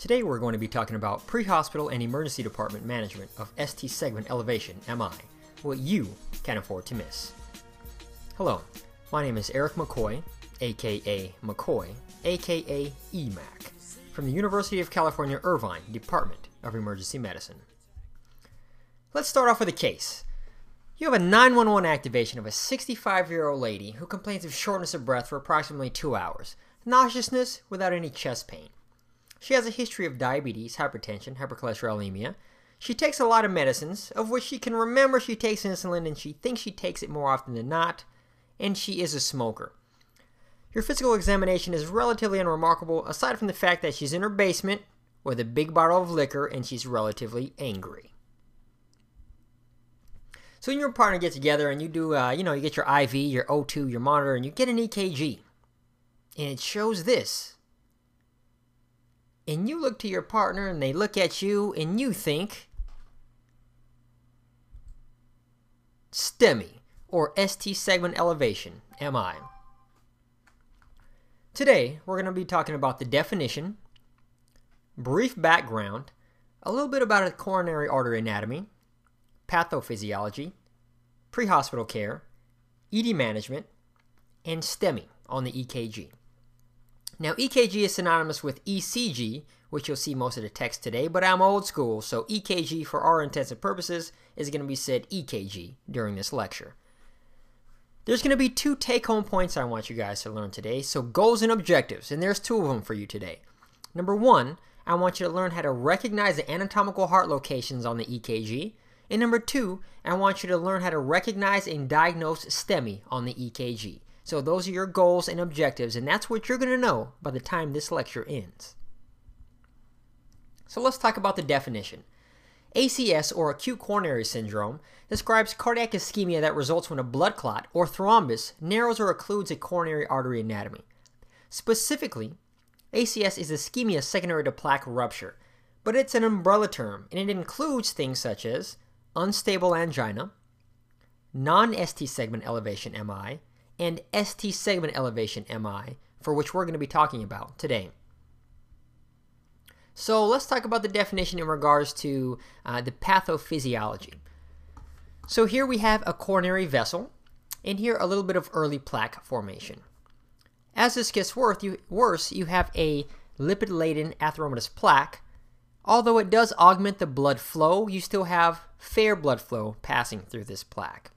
Today we're going to be talking about pre-hospital and emergency department management of ST segment elevation, MI, what you can afford to miss. Hello, my name is Eric McCoy, aka McCoy, aka EMAC, from the University of California Irvine Department of Emergency Medicine. Let's start off with a case. You have a 911 activation of a 65 year old lady who complains of shortness of breath for approximately two hours, nauseousness without any chest pain. She has a history of diabetes, hypertension, hypercholesterolemia. She takes a lot of medicines, of which she can remember she takes insulin and she thinks she takes it more often than not, and she is a smoker. Your physical examination is relatively unremarkable, aside from the fact that she's in her basement with a big bottle of liquor and she's relatively angry. So, when your partner get together and you do, uh, you know, you get your IV, your O2, your monitor, and you get an EKG, and it shows this. And you look to your partner and they look at you and you think, STEMI, or ST segment elevation, MI. Today, we're going to be talking about the definition, brief background, a little bit about a coronary artery anatomy, pathophysiology, pre hospital care, ED management, and STEMI on the EKG. Now, EKG is synonymous with ECG, which you'll see most of the text today, but I'm old school, so EKG for our intents and purposes is going to be said EKG during this lecture. There's going to be two take home points I want you guys to learn today. So, goals and objectives, and there's two of them for you today. Number one, I want you to learn how to recognize the anatomical heart locations on the EKG. And number two, I want you to learn how to recognize and diagnose STEMI on the EKG. So, those are your goals and objectives, and that's what you're going to know by the time this lecture ends. So, let's talk about the definition. ACS, or acute coronary syndrome, describes cardiac ischemia that results when a blood clot or thrombus narrows or occludes a coronary artery anatomy. Specifically, ACS is ischemia secondary to plaque rupture, but it's an umbrella term and it includes things such as unstable angina, non ST segment elevation MI, and ST segment elevation MI, for which we're going to be talking about today. So let's talk about the definition in regards to uh, the pathophysiology. So here we have a coronary vessel, and here a little bit of early plaque formation. As this gets worse, you, worse, you have a lipid-laden atheromatous plaque. Although it does augment the blood flow, you still have fair blood flow passing through this plaque.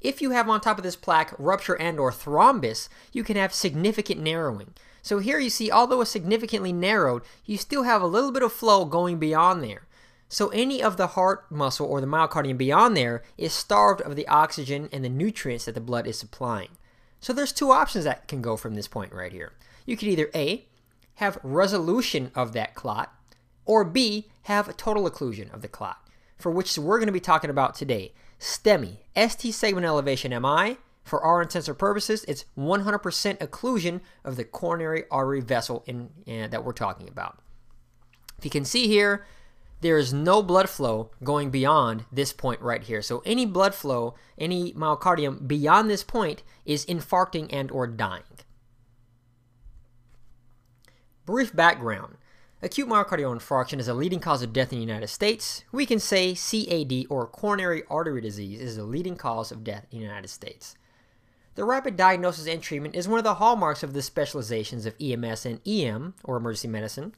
If you have on top of this plaque rupture and or thrombus, you can have significant narrowing. So here you see, although it's significantly narrowed, you still have a little bit of flow going beyond there. So any of the heart muscle or the myocardium beyond there is starved of the oxygen and the nutrients that the blood is supplying. So there's two options that can go from this point right here. You could either A, have resolution of that clot, or B, have total occlusion of the clot, for which we're going to be talking about today. STEMI, ST segment elevation MI, for our intents or purposes, it's 100% occlusion of the coronary artery vessel in, that we're talking about. If you can see here, there is no blood flow going beyond this point right here. So any blood flow, any myocardium beyond this point is infarcting and or dying. Brief background. Acute myocardial infarction is a leading cause of death in the United States. We can say CAD or coronary artery disease is a leading cause of death in the United States. The rapid diagnosis and treatment is one of the hallmarks of the specializations of EMS and EM, or emergency medicine.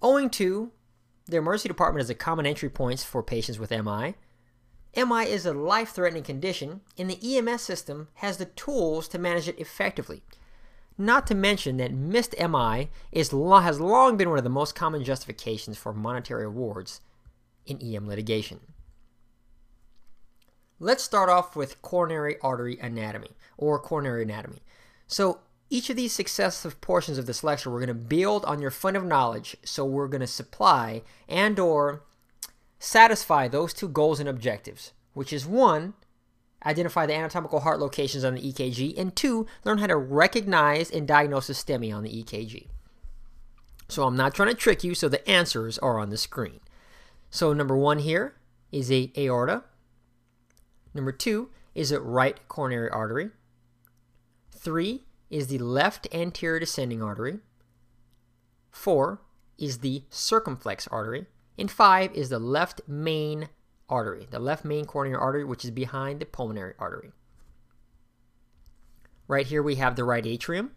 Owing to the emergency department as a common entry point for patients with MI, MI is a life threatening condition, and the EMS system has the tools to manage it effectively. Not to mention that missed MI is, has long been one of the most common justifications for monetary awards in EM litigation. Let's start off with coronary artery anatomy or coronary anatomy. So each of these successive portions of this lecture we're going to build on your fund of knowledge so we're going to supply and or satisfy those two goals and objectives which is one identify the anatomical heart locations on the ekg and two learn how to recognize and diagnose a STEMI on the ekg so i'm not trying to trick you so the answers are on the screen. So number one here is a aorta. Number two is a right coronary artery. Three is the left anterior descending artery. 4 is the circumflex artery, and 5 is the left main artery, the left main coronary artery, which is behind the pulmonary artery. Right here we have the right atrium,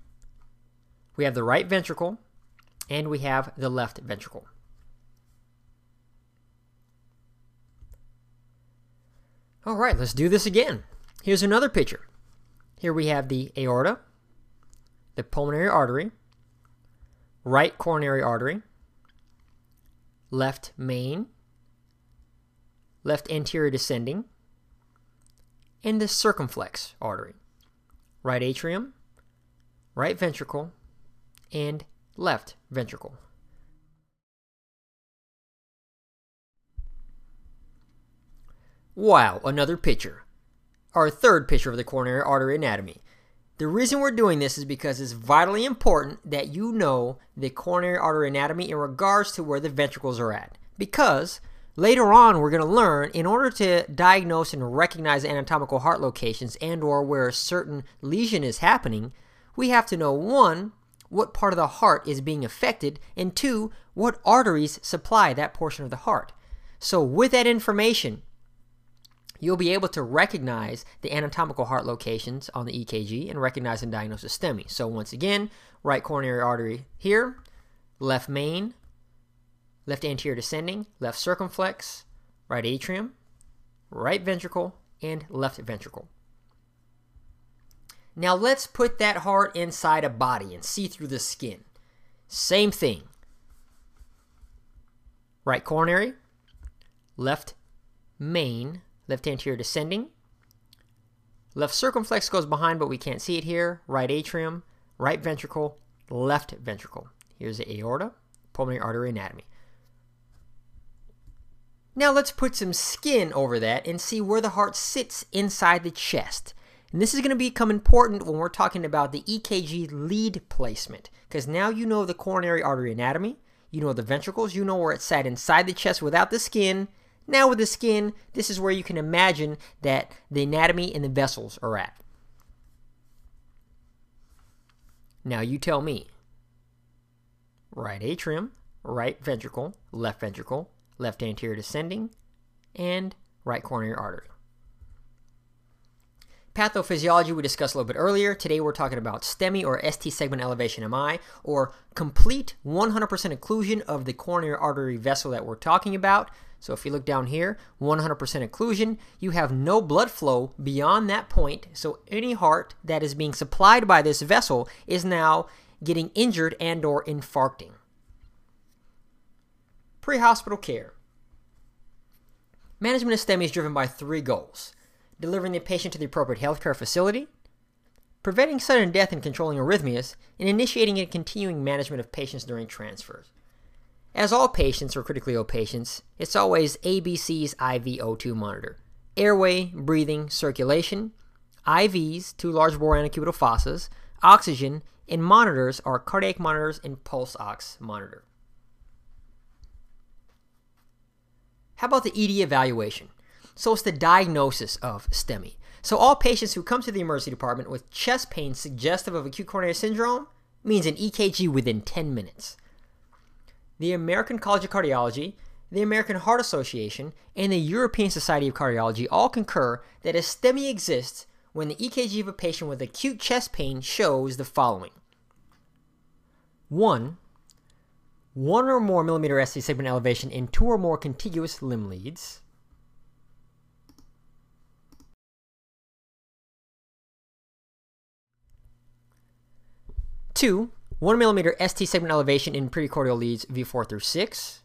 we have the right ventricle, and we have the left ventricle. All right, let's do this again. Here's another picture. Here we have the aorta, the pulmonary artery, right coronary artery, left main, left anterior descending, and the circumflex artery, right atrium, right ventricle, and left ventricle. Wow, another picture. Our third picture of the coronary artery anatomy. The reason we're doing this is because it's vitally important that you know the coronary artery anatomy in regards to where the ventricles are at. Because later on we're going to learn in order to diagnose and recognize anatomical heart locations and or where a certain lesion is happening, we have to know one, what part of the heart is being affected, and two, what arteries supply that portion of the heart. So with that information, you'll be able to recognize the anatomical heart locations on the EKG and recognize and diagnose a STEMI. So once again, right coronary artery here, left main, left anterior descending, left circumflex, right atrium, right ventricle, and left ventricle. Now let's put that heart inside a body and see through the skin. Same thing. Right coronary, left main, left anterior descending. Left circumflex goes behind, but we can't see it here. Right atrium, right ventricle, left ventricle. Here's the aorta, pulmonary artery anatomy. Now let's put some skin over that and see where the heart sits inside the chest. And this is going to become important when we're talking about the EKG lead placement, because now you know the coronary artery anatomy, you know the ventricles, you know where it sat inside the chest without the skin, now with the skin, this is where you can imagine that the anatomy and the vessels are at. Now you tell me. Right atrium, right ventricle, left ventricle, left anterior descending, and right coronary artery. Pathophysiology we discussed a little bit earlier. Today we're talking about STEMI or ST segment elevation MI or complete 100% occlusion of the coronary artery vessel that we're talking about. So if you look down here, 100% occlusion, you have no blood flow beyond that point. So any heart that is being supplied by this vessel is now getting injured and or infarcting. Pre-hospital care. Management of STEMI is driven by three goals. Delivering the patient to the appropriate healthcare facility, preventing sudden death and controlling arrhythmias, and initiating and continuing management of patients during transfers. As all patients or critically ill patients, it's always ABC's IV O2 monitor. Airway, breathing, circulation, IVs, two large bore antecubital fossas, oxygen, and monitors are cardiac monitors and pulse ox monitor. How about the ED evaluation? So it's the diagnosis of STEMI. So all patients who come to the emergency department with chest pain suggestive of acute coronary syndrome means an EKG within 10 minutes the American College of Cardiology, the American Heart Association, and the European Society of Cardiology all concur that a STEMI exists when the EKG of a patient with acute chest pain shows the following 1. 1 or more millimeter ST segment elevation in two or more contiguous limb leads. Two, 1 millimeter ST segment elevation in precordial leads V4 through 6.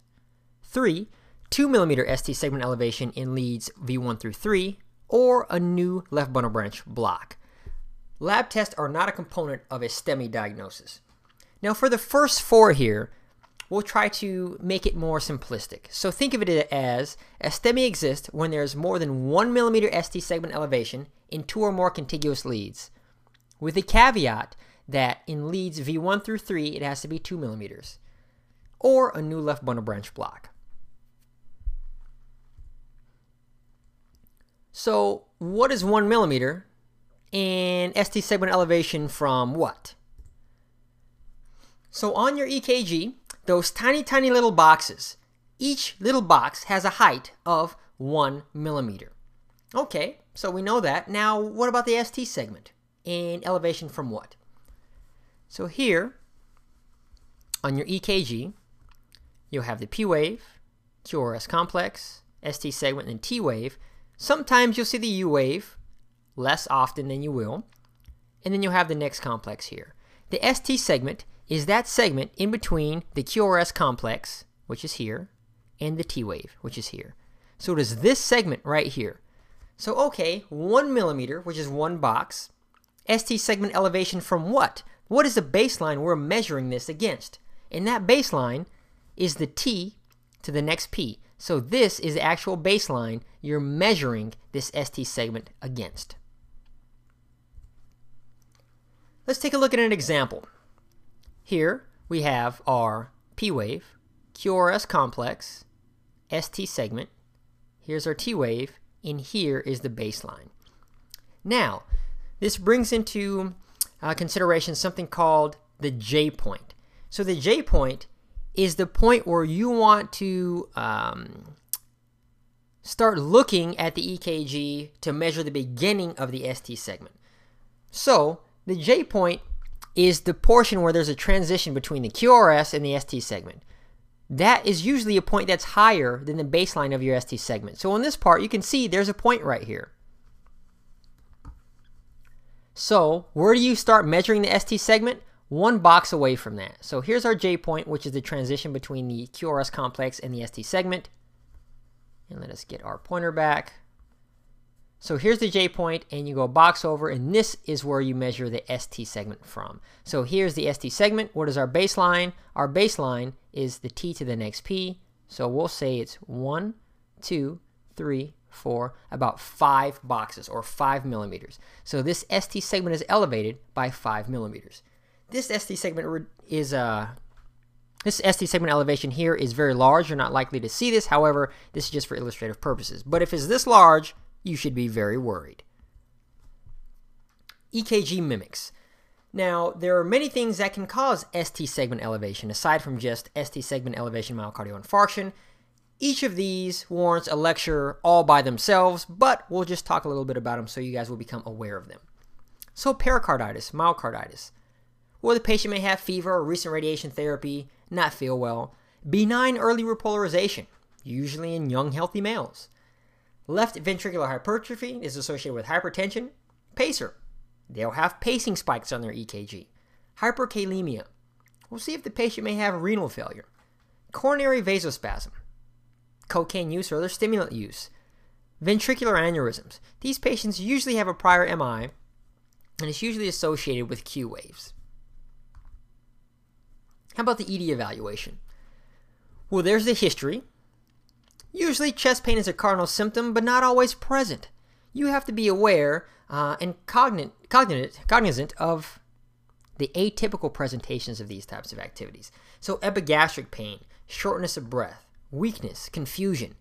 3. 2 millimeter ST segment elevation in leads V1 through 3, or a new left bundle branch block. Lab tests are not a component of a STEMI diagnosis. Now, for the first four here, we'll try to make it more simplistic. So think of it as a STEMI exists when there's more than 1 millimeter ST segment elevation in two or more contiguous leads, with the caveat that in leads V1 through 3, it has to be 2 millimeters, or a new left bundle branch block. So what is 1 millimeter in ST segment elevation from what? So on your EKG, those tiny, tiny little boxes. Each little box has a height of one millimeter. Okay, so we know that. Now, what about the ST segment? In elevation from what? So here, on your EKG, you'll have the P wave, QRS complex, ST segment, and T wave. Sometimes you'll see the U wave, less often than you will. And then you'll have the next complex here. The ST segment is that segment in between the QRS complex, which is here, and the T wave, which is here. So it is this segment right here. So okay, one millimeter, which is one box. ST segment elevation from what? What is the baseline we're measuring this against? And that baseline is the T to the next P. So this is the actual baseline you're measuring this ST segment against. Let's take a look at an example. Here we have our P wave, QRS complex, ST segment. Here's our T wave, and here is the baseline. Now, this brings into uh, consideration something called the J point. So the J point is the point where you want to um, start looking at the EKG to measure the beginning of the ST segment. So the J point is the portion where there's a transition between the QRS and the ST segment. That is usually a point that's higher than the baseline of your ST segment. So on this part, you can see there's a point right here. So where do you start measuring the ST segment? One box away from that. So here's our J point, which is the transition between the QRS complex and the ST segment. And let us get our pointer back. So here's the J point, and you go box over, and this is where you measure the ST segment from. So here's the ST segment. What is our baseline? Our baseline is the T to the next P. So we'll say it's one, two, three, four, about five boxes or five millimeters. So this ST segment is elevated by five millimeters. This ST segment is uh, this ST segment elevation here is very large. You're not likely to see this. However, this is just for illustrative purposes. But if it's this large, you should be very worried. EKG mimics. Now, there are many things that can cause ST segment elevation, aside from just ST segment elevation myocardial infarction. Each of these warrants a lecture all by themselves, but we'll just talk a little bit about them so you guys will become aware of them. So, pericarditis, myocarditis. Or the patient may have fever or recent radiation therapy, not feel well. Benign early repolarization, usually in young healthy males. Left ventricular hypertrophy is associated with hypertension. Pacer. They'll have pacing spikes on their EKG. Hyperkalemia. We'll see if the patient may have renal failure. Coronary vasospasm. Cocaine use or other stimulant use. Ventricular aneurysms. These patients usually have a prior MI and it's usually associated with Q waves. How about the ED evaluation? Well, there's the history, Usually, chest pain is a cardinal symptom, but not always present. You have to be aware uh, and cognizant, cognizant of the atypical presentations of these types of activities. So, epigastric pain, shortness of breath, weakness, confusion.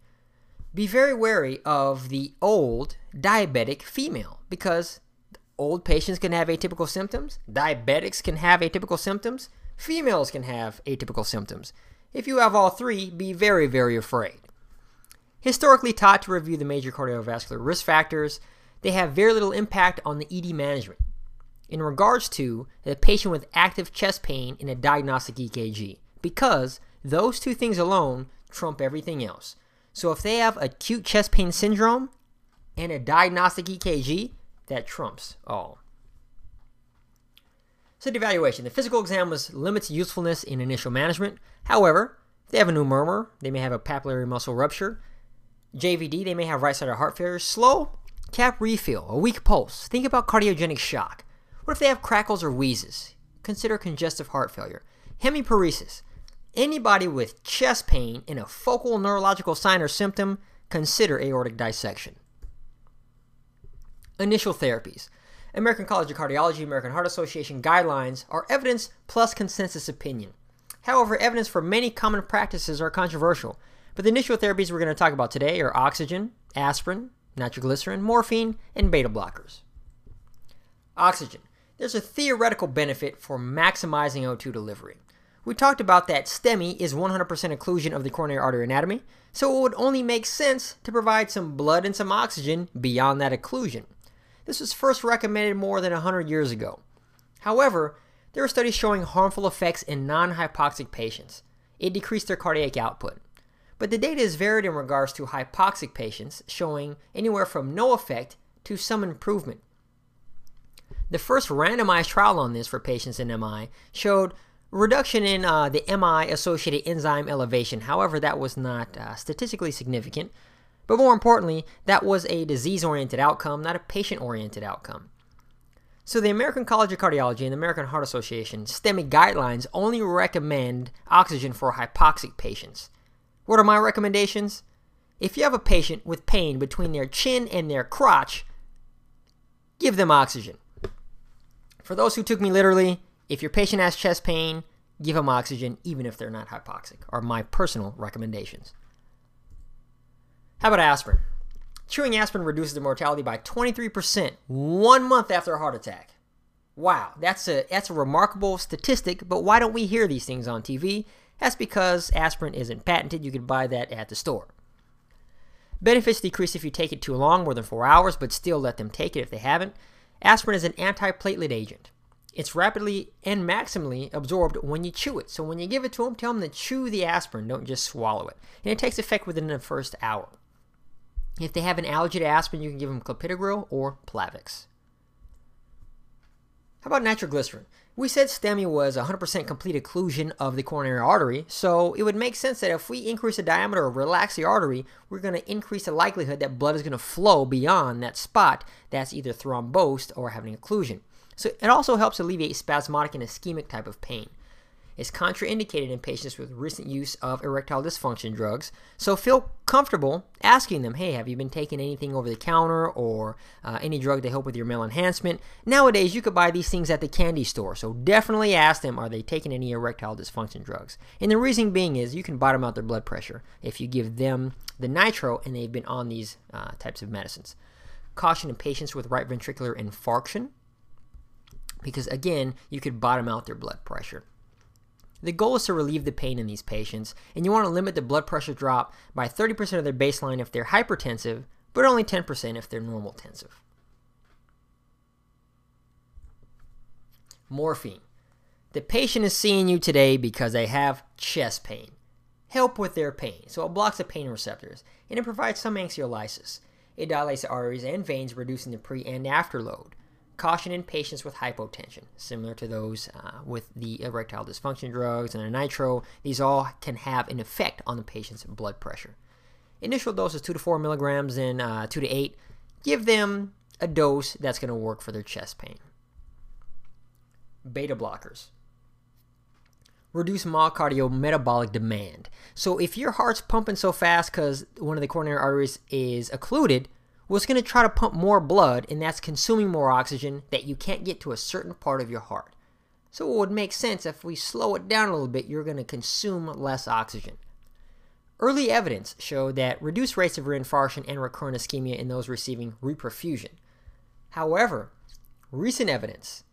Be very wary of the old diabetic female because old patients can have atypical symptoms, diabetics can have atypical symptoms, females can have atypical symptoms. If you have all three, be very, very afraid historically taught to review the major cardiovascular risk factors, they have very little impact on the ED management in regards to the patient with active chest pain in a diagnostic EKG because those two things alone trump everything else. So if they have acute chest pain syndrome and a diagnostic EKG, that trumps all. So the evaluation. The physical exam was limits usefulness in initial management. However, if they have a new murmur, they may have a papillary muscle rupture, JVD, they may have right-sided heart failure. Slow cap refill, a weak pulse. Think about cardiogenic shock. What if they have crackles or wheezes? Consider congestive heart failure. Hemiparesis. Anybody with chest pain and a focal neurological sign or symptom, consider aortic dissection. Initial therapies. American College of Cardiology, American Heart Association guidelines are evidence plus consensus opinion. However, evidence for many common practices are controversial. But the initial therapies we're going to talk about today are oxygen, aspirin, nitroglycerin, morphine, and beta blockers. Oxygen. There's a theoretical benefit for maximizing O2 delivery. We talked about that STEMI is 100% occlusion of the coronary artery anatomy, so it would only make sense to provide some blood and some oxygen beyond that occlusion. This was first recommended more than 100 years ago. However, there are studies showing harmful effects in non hypoxic patients. It decreased their cardiac output. But the data is varied in regards to hypoxic patients, showing anywhere from no effect to some improvement. The first randomized trial on this for patients in MI showed reduction in uh, the MI associated enzyme elevation. However, that was not uh, statistically significant. But more importantly, that was a disease oriented outcome, not a patient oriented outcome. So, the American College of Cardiology and the American Heart Association STEMI guidelines only recommend oxygen for hypoxic patients. What are my recommendations? If you have a patient with pain between their chin and their crotch, give them oxygen. For those who took me literally, if your patient has chest pain, give them oxygen even if they're not hypoxic, are my personal recommendations. How about aspirin? Chewing aspirin reduces the mortality by 23% one month after a heart attack. Wow, that's a that's a remarkable statistic, but why don't we hear these things on TV? That's because aspirin isn't patented. You can buy that at the store. Benefits decrease if you take it too long, more than four hours, but still let them take it if they haven't. Aspirin is an antiplatelet agent. It's rapidly and maximally absorbed when you chew it. So when you give it to them, tell them to chew the aspirin, don't just swallow it. And it takes effect within the first hour. If they have an allergy to aspirin, you can give them clopidogrel or Plavix. How about nitroglycerin? We said STEMI was 100% complete occlusion of the coronary artery, so it would make sense that if we increase the diameter or relax the artery, we're going to increase the likelihood that blood is going to flow beyond that spot that's either thrombosed or having occlusion. So it also helps alleviate spasmodic and ischemic type of pain is contraindicated in patients with recent use of erectile dysfunction drugs. So feel comfortable asking them, hey, have you been taking anything over the counter or uh, any drug to help with your male enhancement? Nowadays, you could buy these things at the candy store. So definitely ask them, are they taking any erectile dysfunction drugs? And the reason being is you can bottom out their blood pressure if you give them the nitro and they've been on these uh, types of medicines. Caution in patients with right ventricular infarction because again, you could bottom out their blood pressure. The goal is to relieve the pain in these patients, and you want to limit the blood pressure drop by 30% of their baseline if they're hypertensive, but only 10% if they're normal tensive. Morphine. The patient is seeing you today because they have chest pain. Help with their pain. So it blocks the pain receptors, and it provides some anxiolysis. It dilates the arteries and veins, reducing the pre and after load. Caution in patients with hypotension, similar to those uh, with the erectile dysfunction drugs and the nitro. These all can have an effect on the patient's blood pressure. Initial dose is 2 to 4 milligrams and uh, 2 to 8. Give them a dose that's going to work for their chest pain. Beta blockers reduce myocardial metabolic demand. So if your heart's pumping so fast because one of the coronary arteries is occluded, it's going to try to pump more blood, and that's consuming more oxygen that you can't get to a certain part of your heart. So it would make sense if we slow it down a little bit, you're going to consume less oxygen. Early evidence showed that reduced rates of reinfarction and recurrent ischemia in those receiving reperfusion. However, recent evidence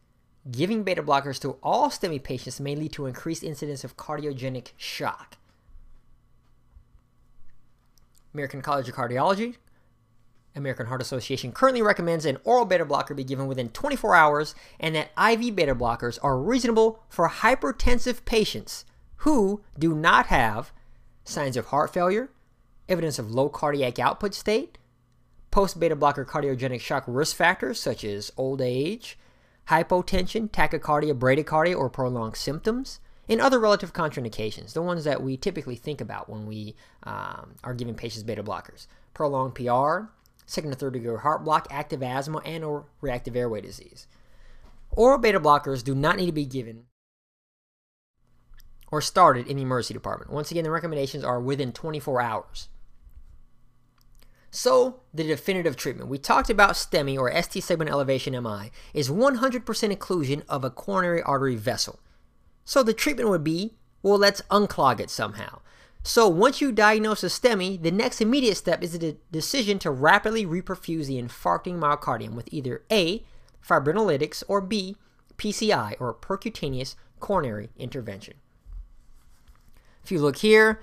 giving beta blockers to all STEMI patients may lead to increased incidence of cardiogenic shock. American College of Cardiology American Heart Association currently recommends an oral beta blocker be given within 24 hours and that IV beta blockers are reasonable for hypertensive patients who do not have signs of heart failure, evidence of low cardiac output state, post beta blocker cardiogenic shock risk factors such as old age, hypotension, tachycardia, bradycardia, or prolonged symptoms, and other relative contraindications, the ones that we typically think about when we um, are giving patients beta blockers. Prolonged PR, second or third degree heart block, active asthma, and or reactive airway disease. Oral beta blockers do not need to be given or started in the emergency department. Once again, the recommendations are within 24 hours. So, the definitive treatment. We talked about STEMI or ST segment elevation MI is 100% occlusion of a coronary artery vessel. So, the treatment would be well, let's unclog it somehow. So once you diagnose a STEMI, the next immediate step is the decision to rapidly reperfuse the infarcting myocardium with either A, fibrinolytics, or B, PCI, or percutaneous coronary intervention. If you look here,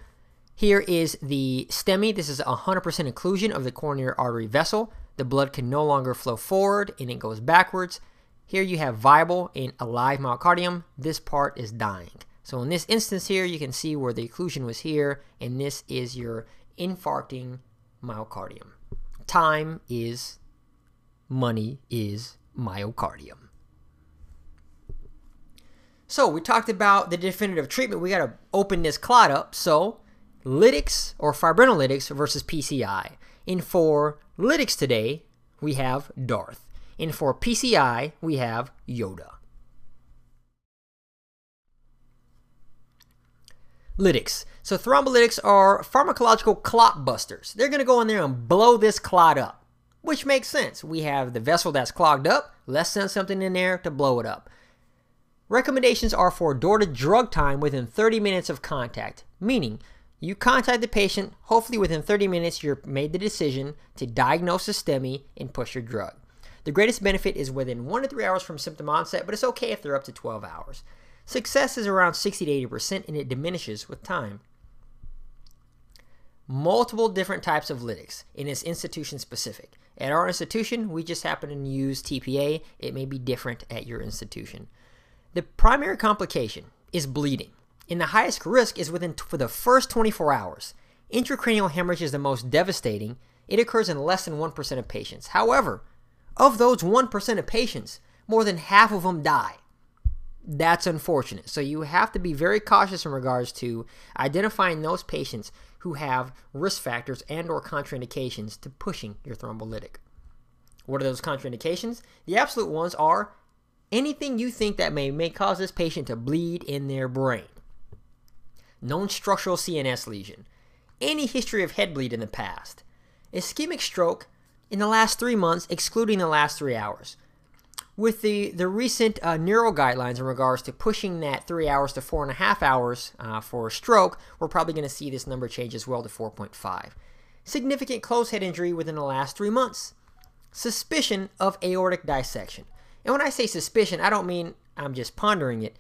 here is the STEMI. This is 100% occlusion of the coronary artery vessel. The blood can no longer flow forward and it goes backwards. Here you have viable and alive myocardium. This part is dying. So in this instance here, you can see where the occlusion was here, and this is your infarcting myocardium. Time is money is myocardium. So we talked about the definitive treatment. We got to open this clot up. So lytics or fibrinolytics versus PCI. And for lytics today, we have Darth. And for PCI, we have Yoda. Lytics. So thrombolytics are pharmacological clot busters. They're going to go in there and blow this clot up, which makes sense. We have the vessel that's clogged up. Let's send something in there to blow it up. Recommendations are for door to drug time within 30 minutes of contact, meaning you contact the patient, hopefully within 30 minutes you've made the decision to diagnose a STEMI and push your drug. The greatest benefit is within 1 to 3 hours from symptom onset, but it's okay if they're up to 12 hours. Success is around 60 to 80% and it diminishes with time. Multiple different types of lytics, and it's institution specific. At our institution, we just happen to use TPA. It may be different at your institution. The primary complication is bleeding, and the highest risk is within for the first 24 hours. Intracranial hemorrhage is the most devastating. It occurs in less than 1% of patients. However, of those 1% of patients, more than half of them die that's unfortunate. So you have to be very cautious in regards to identifying those patients who have risk factors and or contraindications to pushing your thrombolytic. What are those contraindications? The absolute ones are anything you think that may, may cause this patient to bleed in their brain. Known structural CNS lesion. Any history of head bleed in the past. Ischemic stroke in the last three months, excluding the last three hours with the, the recent uh, neuro guidelines in regards to pushing that three hours to four and a half hours uh, for a stroke, we're probably going to see this number change as well to 4.5. Significant closed head injury within the last three months. Suspicion of aortic dissection. And when I say suspicion, I don't mean I'm just pondering it.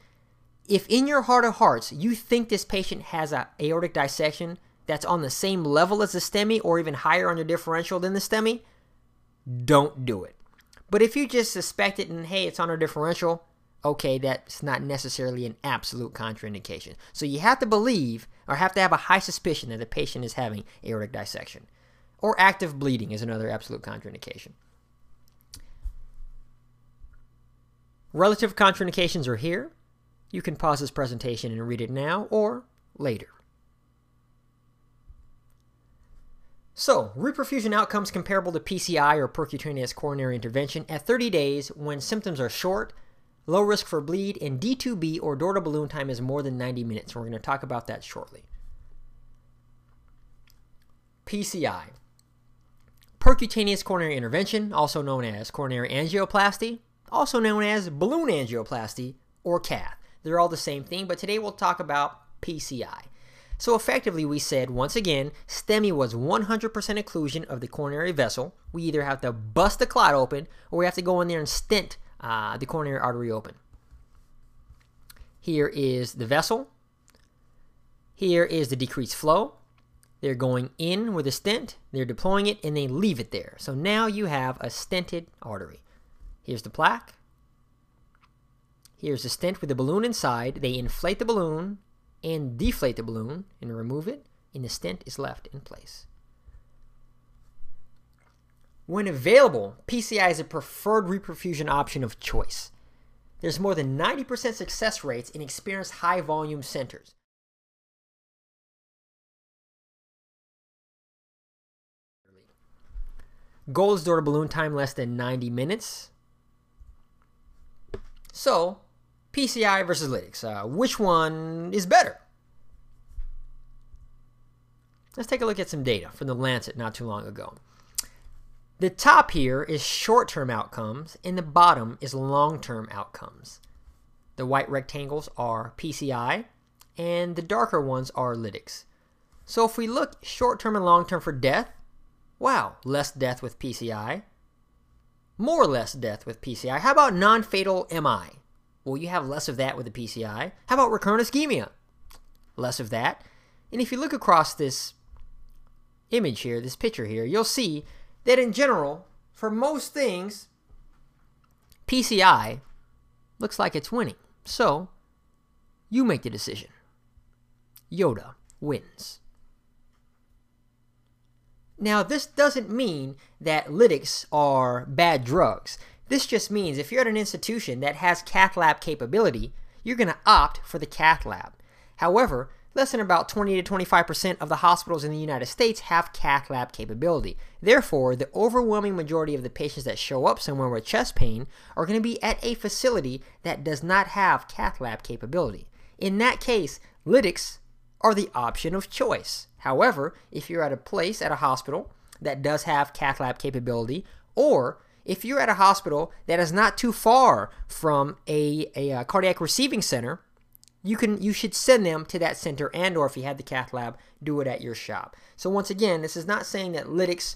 If in your heart of hearts you think this patient has an aortic dissection that's on the same level as the STEMI or even higher on your differential than the STEMI, don't do it. But if you just suspect it and hey, it's on a differential, okay, that's not necessarily an absolute contraindication. So you have to believe or have to have a high suspicion that the patient is having aortic dissection. Or active bleeding is another absolute contraindication. Relative contraindications are here. You can pause this presentation and read it now or later. So, reperfusion outcomes comparable to PCI or percutaneous coronary intervention at 30 days when symptoms are short, low risk for bleed, and D2B or door to balloon time is more than 90 minutes. We're going to talk about that shortly. PCI. Percutaneous coronary intervention, also known as coronary angioplasty, also known as balloon angioplasty or cath. They're all the same thing, but today we'll talk about PCI. So effectively, we said once again, STEMI was 100% occlusion of the coronary vessel. We either have to bust the clot open or we have to go in there and stent uh, the coronary artery open. Here is the vessel. Here is the decreased flow. They're going in with a stent, they're deploying it, and they leave it there. So now you have a stented artery. Here's the plaque. Here's the stent with the balloon inside. They inflate the balloon, and deflate the balloon and remove it, and the stent is left in place. When available, PCI is a preferred reperfusion option of choice. There's more than 90% success rates in experienced high volume centers. Goal is door to balloon time less than 90 minutes. So, PCI versus lytics. Uh, which one is better? Let's take a look at some data from the Lancet not too long ago. The top here is short term outcomes, and the bottom is long term outcomes. The white rectangles are PCI, and the darker ones are lytics. So if we look short term and long term for death, wow, less death with PCI, more or less death with PCI. How about non fatal MI? Well, you have less of that with the PCI. How about recurrent ischemia? less of that. And if you look across this image here, this picture here, you'll see that in general, for most things, PCI looks like it's winning. So, you make the decision. Yoda wins. Now, this doesn't mean that lytics are bad drugs. This just means if you're at an institution that has cath lab capability, you're going to opt for the cath lab. However, less than about 20 to 25% of the hospitals in the United States have cath lab capability. Therefore, the overwhelming majority of the patients that show up somewhere with chest pain are going to be at a facility that does not have cath lab capability. In that case, lytics are the option of choice. However, if you're at a place at a hospital that does have cath lab capability, or if you're at a hospital that is not too far from a, a, a cardiac receiving center, you can you should send them to that center and or if you have the cath lab, do it at your shop. So once again, this is not saying that lytics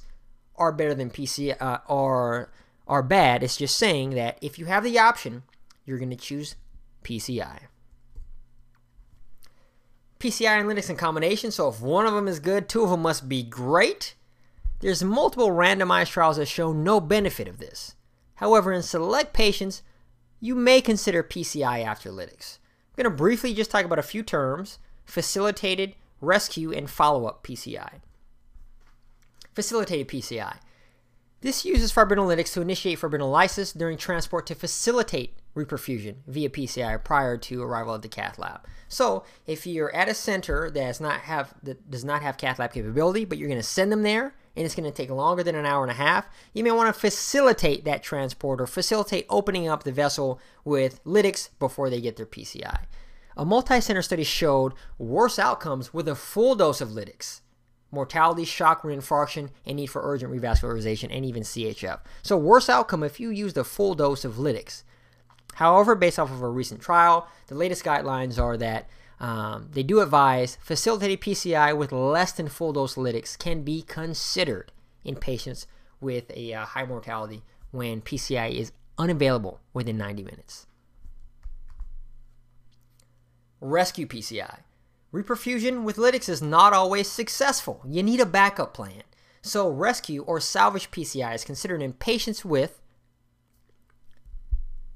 are better than PC uh, or are bad. It's just saying that if you have the option, you're going to choose PCI. PCI and lytics in combination, so if one of them is good, two of them must be great. There's multiple randomized trials that show no benefit of this. However, in select patients, you may consider PCI after lytics. I'm going to briefly just talk about a few terms facilitated, rescue, and follow up PCI. Facilitated PCI. This uses fibrinolytics to initiate fibrinolysis during transport to facilitate reperfusion via PCI prior to arrival at the cath lab. So, if you're at a center that not have that does not have cath lab capability, but you're going to send them there and it's going to take longer than an hour and a half, you may want to facilitate that transport or facilitate opening up the vessel with lytics before they get their PCI. A multi-center study showed worse outcomes with a full dose of lytics mortality, shock, reinfarction, and need for urgent revascularization, and even CHF. So, worse outcome if you use a full dose of lytics. However, based off of a recent trial, the latest guidelines are that um, they do advise facilitated PCI with less than full dose lytics can be considered in patients with a uh, high mortality when PCI is unavailable within 90 minutes. Rescue PCI. Reperfusion with lytics is not always successful. You need a backup plan. So, rescue or salvage PCI is considered in patients with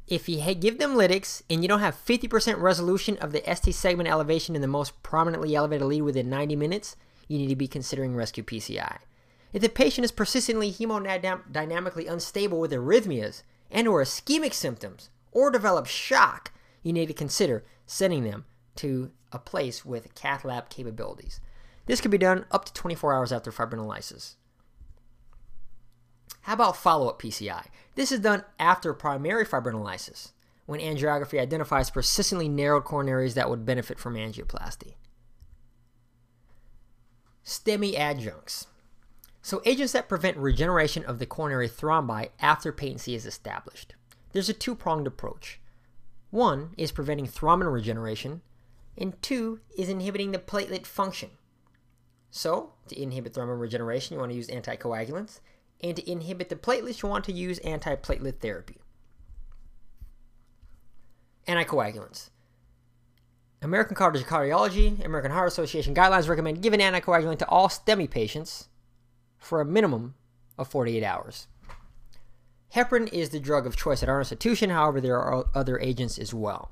if you give them lytics and you don't have 50% resolution of the ST segment elevation in the most prominently elevated lead within 90 minutes, you need to be considering rescue PCI. If the patient is persistently hemodynamically unstable with arrhythmias and or ischemic symptoms or develops shock, you need to consider sending them to a place with cath lab capabilities. This can be done up to 24 hours after fibrinolysis. How about follow up PCI? This is done after primary fibrinolysis, when angiography identifies persistently narrowed coronaries that would benefit from angioplasty. STEMI adjuncts. So, agents that prevent regeneration of the coronary thrombi after patency is established. There's a two pronged approach. One is preventing thrombin regeneration, and two is inhibiting the platelet function. So, to inhibit thrombin regeneration, you want to use anticoagulants, and to inhibit the platelets, you want to use antiplatelet therapy. Anticoagulants. American College of Cardiology, American Heart Association guidelines recommend giving anticoagulant to all STEMI patients for a minimum of 48 hours. Heparin is the drug of choice at our institution, however, there are other agents as well.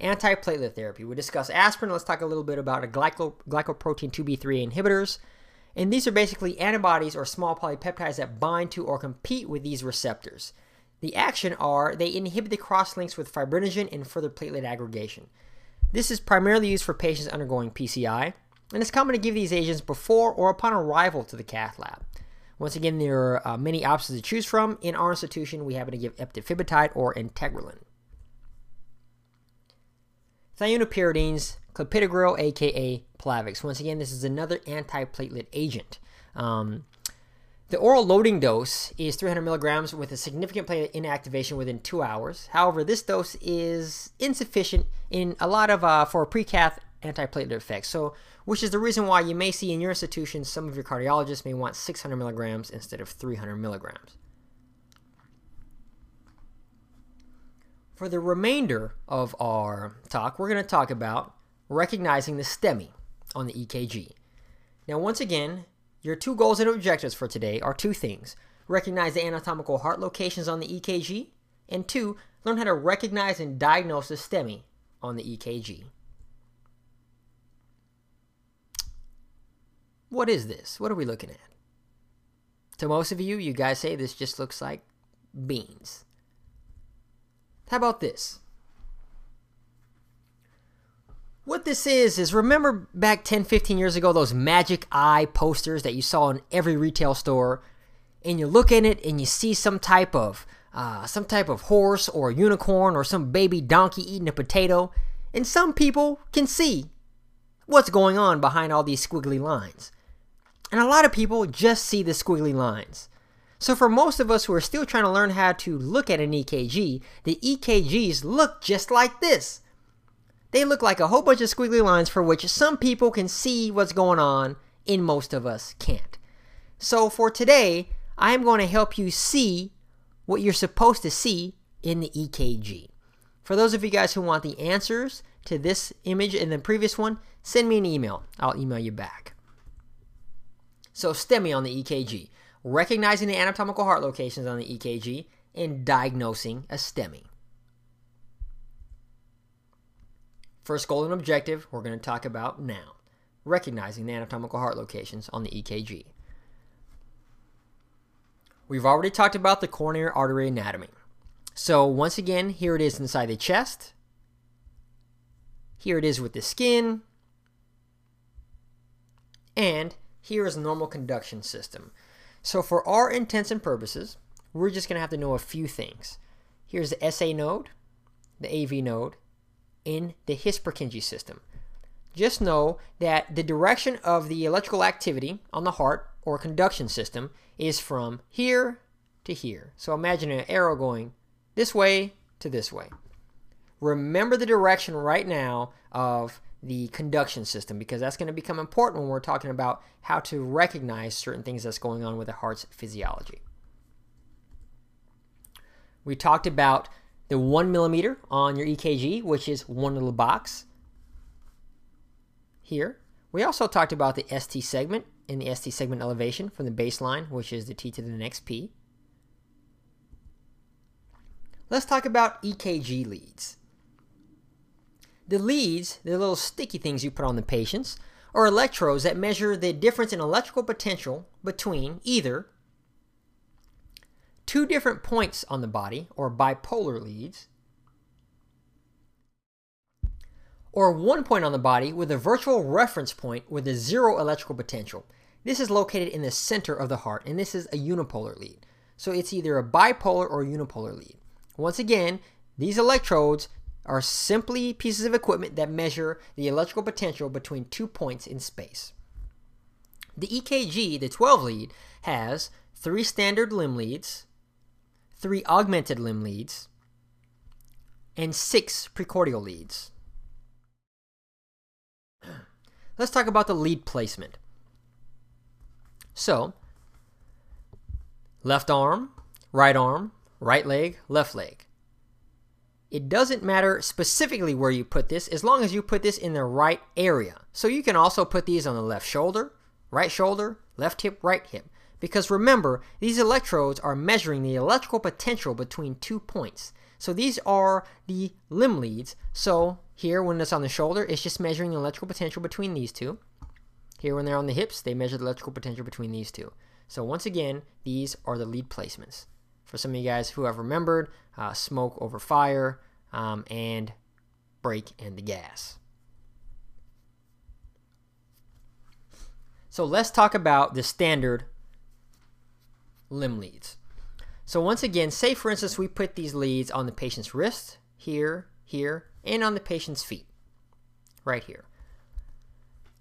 Antiplatelet therapy. We discuss aspirin. Let's talk a little bit about glyco- glycoprotein 2B3 inhibitors. And these are basically antibodies or small polypeptides that bind to or compete with these receptors. The action are they inhibit the cross links with fibrinogen and further platelet aggregation. This is primarily used for patients undergoing PCI, and it's common to give these agents before or upon arrival to the cath lab. Once again, there are uh, many options to choose from. In our institution, we happen to give eptifibatide or Integrilin. Thienopyridines, clopidogrel, aka Plavix. Once again, this is another antiplatelet agent. Um, the oral loading dose is 300 milligrams with a significant platelet inactivation within two hours. However, this dose is insufficient in a lot of uh, for pre-cath antiplatelet effects. So, which is the reason why you may see in your institution some of your cardiologists may want 600 milligrams instead of 300 milligrams. For the remainder of our talk, we're going to talk about recognizing the STEMI on the EKG. Now, once again, your two goals and objectives for today are two things recognize the anatomical heart locations on the EKG, and two, learn how to recognize and diagnose the STEMI on the EKG. What is this? What are we looking at? To most of you, you guys say this just looks like beans. How about this? What this is, is remember back 10, 15 years ago, those magic eye posters that you saw in every retail store? And you look in it and you see some type of uh, some type of horse or unicorn or some baby donkey eating a potato, and some people can see what's going on behind all these squiggly lines. And a lot of people just see the squiggly lines. So for most of us who are still trying to learn how to look at an EKG, the EKGs look just like this. They look like a whole bunch of squiggly lines for which some people can see what's going on and most of us can't. So for today, I'm going to help you see what you're supposed to see in the EKG. For those of you guys who want the answers to this image and the previous one, send me an email. I'll email you back. So STEMI on the EKG, recognizing the anatomical heart locations on the EKG and diagnosing a STEMI. First goal and objective we're going to talk about now, recognizing the anatomical heart locations on the EKG. We've already talked about the coronary artery anatomy. So once again, here it is inside the chest. Here it is with the skin. And here is normal conduction system. So for our intents and purposes, we're just going to have to know a few things. Here's the SA node, the AV node, and the His-Purkinje system. Just know that the direction of the electrical activity on the heart or conduction system is from here to here. So imagine an arrow going this way to this way. Remember the direction right now of the conduction system because that's going to become important when we're talking about how to recognize certain things that's going on with the heart's physiology. We talked about the one millimeter on your EKG, which is one little box here. We also talked about the ST segment and the ST segment elevation from the baseline, which is the T to the next P. Let's talk about EKG leads. The leads, the little sticky things you put on the patients, are electrodes that measure the difference in electrical potential between either two different points on the body, or bipolar leads, or one point on the body with a virtual reference point with a zero electrical potential. This is located in the center of the heart, and this is a unipolar lead. So it's either a bipolar or unipolar lead. Once again, these electrodes are simply pieces of equipment that measure the electrical potential between two points in space. The EKG, the 12 lead, has three standard limb leads, three augmented limb leads, and six precordial leads. Let's talk about the lead placement. So, left arm, right arm, right leg, left leg. It doesn't matter specifically where you put this as long as you put this in the right area. So you can also put these on the left shoulder, right shoulder, left hip, right hip. Because remember, these electrodes are measuring the electrical potential between two points. So these are the limb leads. So here, when it's on the shoulder, it's just measuring the electrical potential between these two. Here, when they're on the hips, they measure the electrical potential between these two. So once again, these are the lead placements. For some of you guys who have remembered, uh, smoke over fire, um, and brake and the gas. So let's talk about the standard limb leads. So once again, say for instance we put these leads on the patient's wrist, here, here, and on the patient's feet, right here.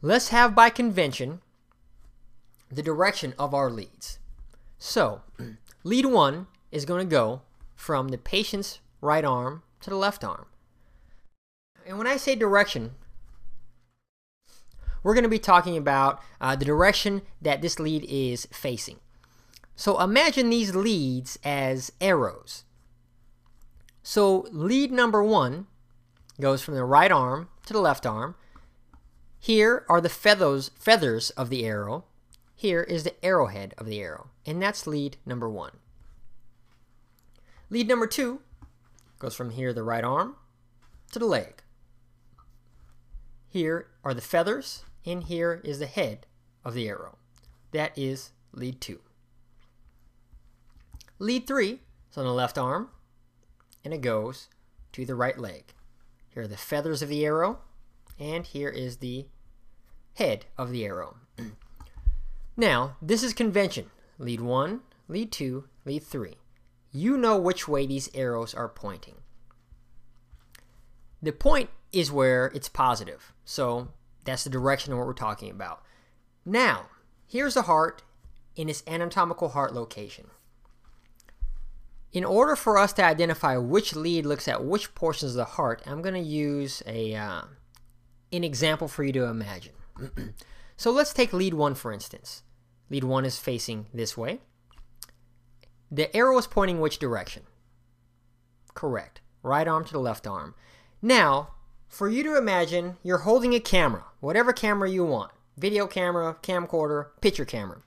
Let's have by convention the direction of our leads. So lead one is going to go from the patient's right arm to the left arm. And when I say direction, we're going to be talking about uh, the direction that this lead is facing. So imagine these leads as arrows. So lead number one goes from the right arm to the left arm. Here are the feathers, feathers of the arrow. Here is the arrowhead of the arrow. And that's lead number one. Lead number two goes from here, the right arm, to the leg. Here are the feathers, and here is the head of the arrow. That is lead two. Lead three is on the left arm, and it goes to the right leg. Here are the feathers of the arrow, and here is the head of the arrow. now, this is convention. Lead 1, lead 2, lead 3. You know which way these arrows are pointing. The point is where it's positive, so that's the direction of what we're talking about. Now, here's the heart in its anatomical heart location. In order for us to identify which lead looks at which portions of the heart, I'm going to use a uh, an example for you to imagine. so let's take lead 1 for instance. Lead 1 is facing this way. The arrow is pointing which direction? Correct. Right arm to the left arm. Now, for you to imagine you're holding a camera, whatever camera you want. Video camera, camcorder, picture camera.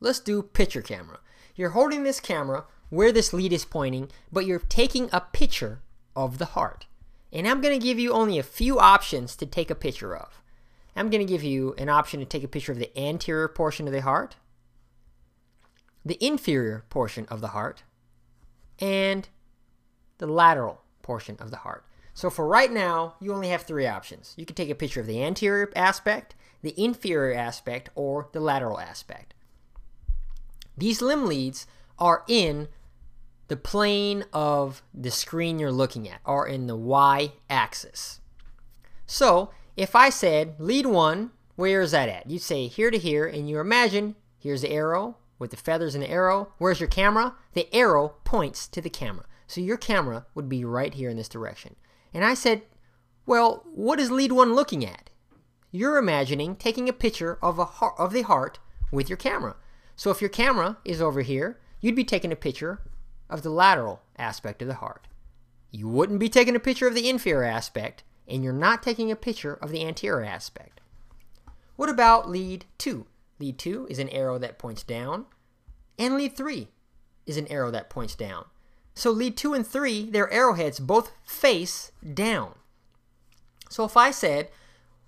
Let's do picture camera. You're holding this camera where this lead is pointing, but you're taking a picture of the heart. And I'm going to give you only a few options to take a picture of. I'm going to give you an option to take a picture of the anterior portion of the heart, the inferior portion of the heart, and the lateral portion of the heart. So for right now, you only have three options. You can take a picture of the anterior aspect, the inferior aspect, or the lateral aspect. These limb leads are in the plane of the screen you're looking at are in the y axis. So if I said lead one, where is that at? You'd say here to here, and you imagine here's the arrow with the feathers and the arrow. Where's your camera? The arrow points to the camera. So your camera would be right here in this direction. And I said, well, what is lead one looking at? You're imagining taking a picture of, a heart, of the heart with your camera. So if your camera is over here, you'd be taking a picture of the lateral aspect of the heart. You wouldn't be taking a picture of the inferior aspect, and you're not taking a picture of the anterior aspect. What about lead 2? Lead 2 is an arrow that points down, and lead 3 is an arrow that points down. So lead 2 and 3, their arrowheads both face down. So if I said,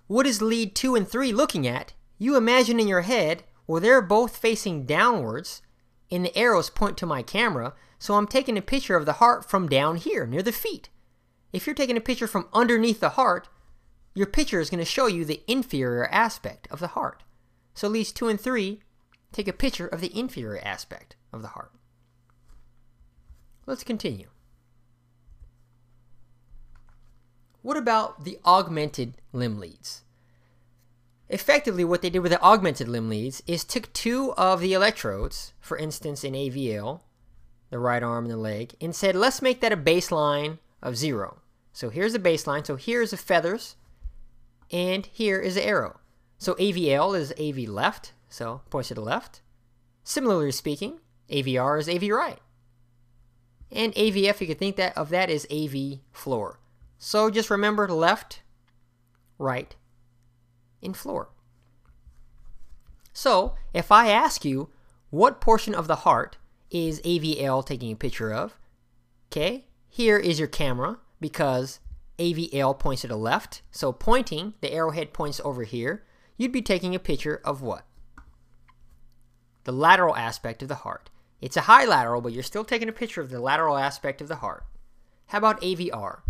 what is lead 2 and 3 looking at? You imagine in your head, well, they're both facing downwards, and the arrows point to my camera, so I'm taking a picture of the heart from down here, near the feet. If you're taking a picture from underneath the heart, your picture is going to show you the inferior aspect of the heart. So leads 2 and 3 take a picture of the inferior aspect of the heart. Let's continue. What about the augmented limb leads? Effectively, what they did with the augmented limb leads is took two of the electrodes, for instance in AVL, the right arm and the leg, and said, let's make that a baseline of zero. So here's the baseline. So here's the feathers, and here is the arrow. So AVL is AV left, so points to the left. Similarly speaking, AVR is AV right. And AVF, you could think that of that as AV floor. So just remember left, right, and floor. So if I ask you what portion of the heart is AVL taking a picture of. Okay, here is your camera because AVL points to the left. So pointing, the arrowhead points over here. You'd be taking a picture of what? The lateral aspect of the heart. It's a high lateral, but you're still taking a picture of the lateral aspect of the heart. How about AVR?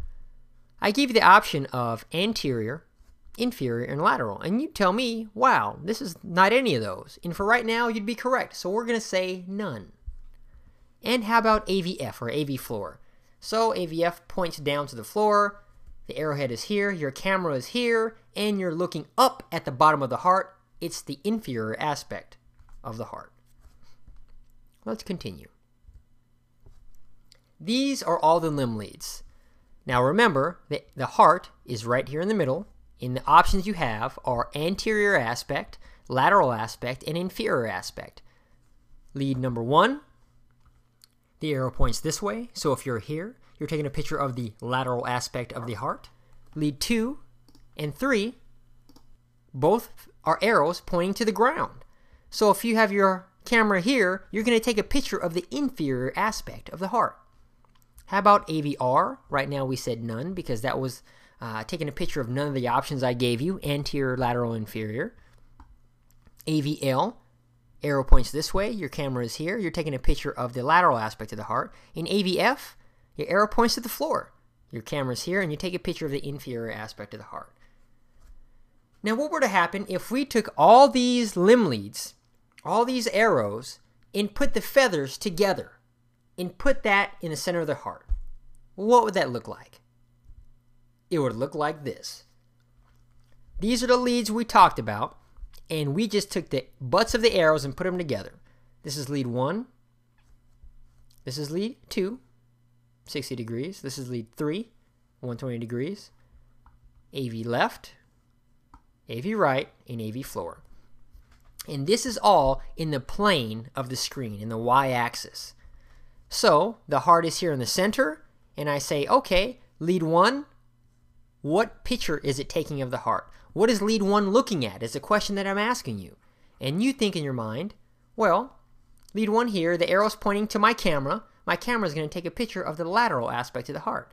I give you the option of anterior, inferior, and lateral. And you tell me, wow, this is not any of those. And for right now, you'd be correct. So we're going to say none. And how about AVF or AV floor? So AVF points down to the floor, the arrowhead is here, your camera is here, and you're looking up at the bottom of the heart. It's the inferior aspect of the heart. Let's continue. These are all the limb leads. Now remember that the heart is right here in the middle, and the options you have are anterior aspect, lateral aspect, and inferior aspect. Lead number one the arrow points this way, so if you're here, you're taking a picture of the lateral aspect of the heart. Lead 2 and 3 both are arrows pointing to the ground. So if you have your camera here, you're going to take a picture of the inferior aspect of the heart. How about AVR? Right now we said none because that was uh, taking a picture of none of the options I gave you, anterior, lateral, inferior. AVL, arrow points this way, your camera is here, you're taking a picture of the lateral aspect of the heart. In AVF, your arrow points to the floor. Your camera is here and you take a picture of the inferior aspect of the heart. Now what were to happen if we took all these limb leads, all these arrows, and put the feathers together and put that in the center of the heart? What would that look like? It would look like this. These are the leads we talked about, and we just took the butts of the arrows and put them together. This is lead 1. This is lead 2, 60 degrees. This is lead 3, 120 degrees. AV left, AV right, and AV floor. And this is all in the plane of the screen, in the y-axis. So, the heart is here in the center, and I say, okay, lead 1, what picture is it taking of the heart? What is lead 1 looking at is the question that I'm asking you. And you think in your mind, well, lead 1 here, the arrow's pointing to my camera, my camera is going to take a picture of the lateral aspect of the heart.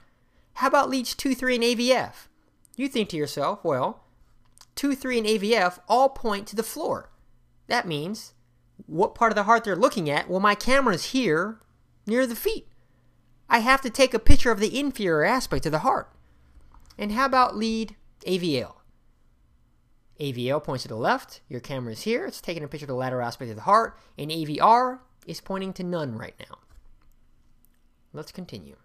How about leads 2, 3, and AVF? You think to yourself, well, 2, 3, and AVF all point to the floor. That means what part of the heart they're looking at? Well, my camera's here near the feet. I have to take a picture of the inferior aspect of the heart. And how about lead AVL? AVL points to the left, your camera is here, it's taking a picture of the lateral aspect of the heart, and AVR is pointing to none right now. Let's continue.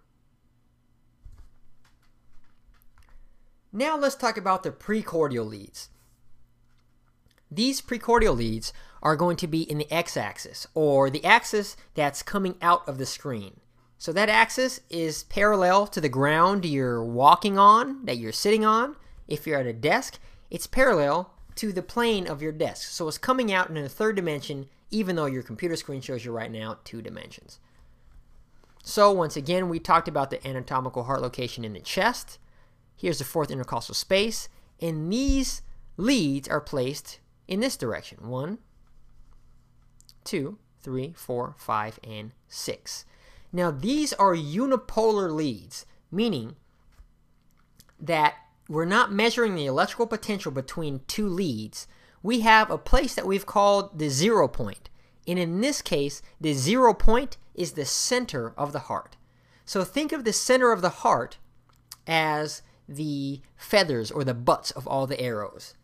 Now let's talk about the precordial leads. These precordial leads are going to be in the x-axis, or the axis that's coming out of the screen. So that axis is parallel to the ground you're walking on, that you're sitting on. If you're at a desk, it's parallel to the plane of your desk. So it's coming out in a third dimension, even though your computer screen shows you right now two dimensions. So once again, we talked about the anatomical heart location in the chest. Here's the fourth intercostal space. And these leads are placed in this direction. One, two, three, four, five, and six. Now these are unipolar leads, meaning that we're not measuring the electrical potential between two leads. We have a place that we've called the zero point. And in this case, the zero point is the center of the heart. So think of the center of the heart as the feathers or the butts of all the arrows.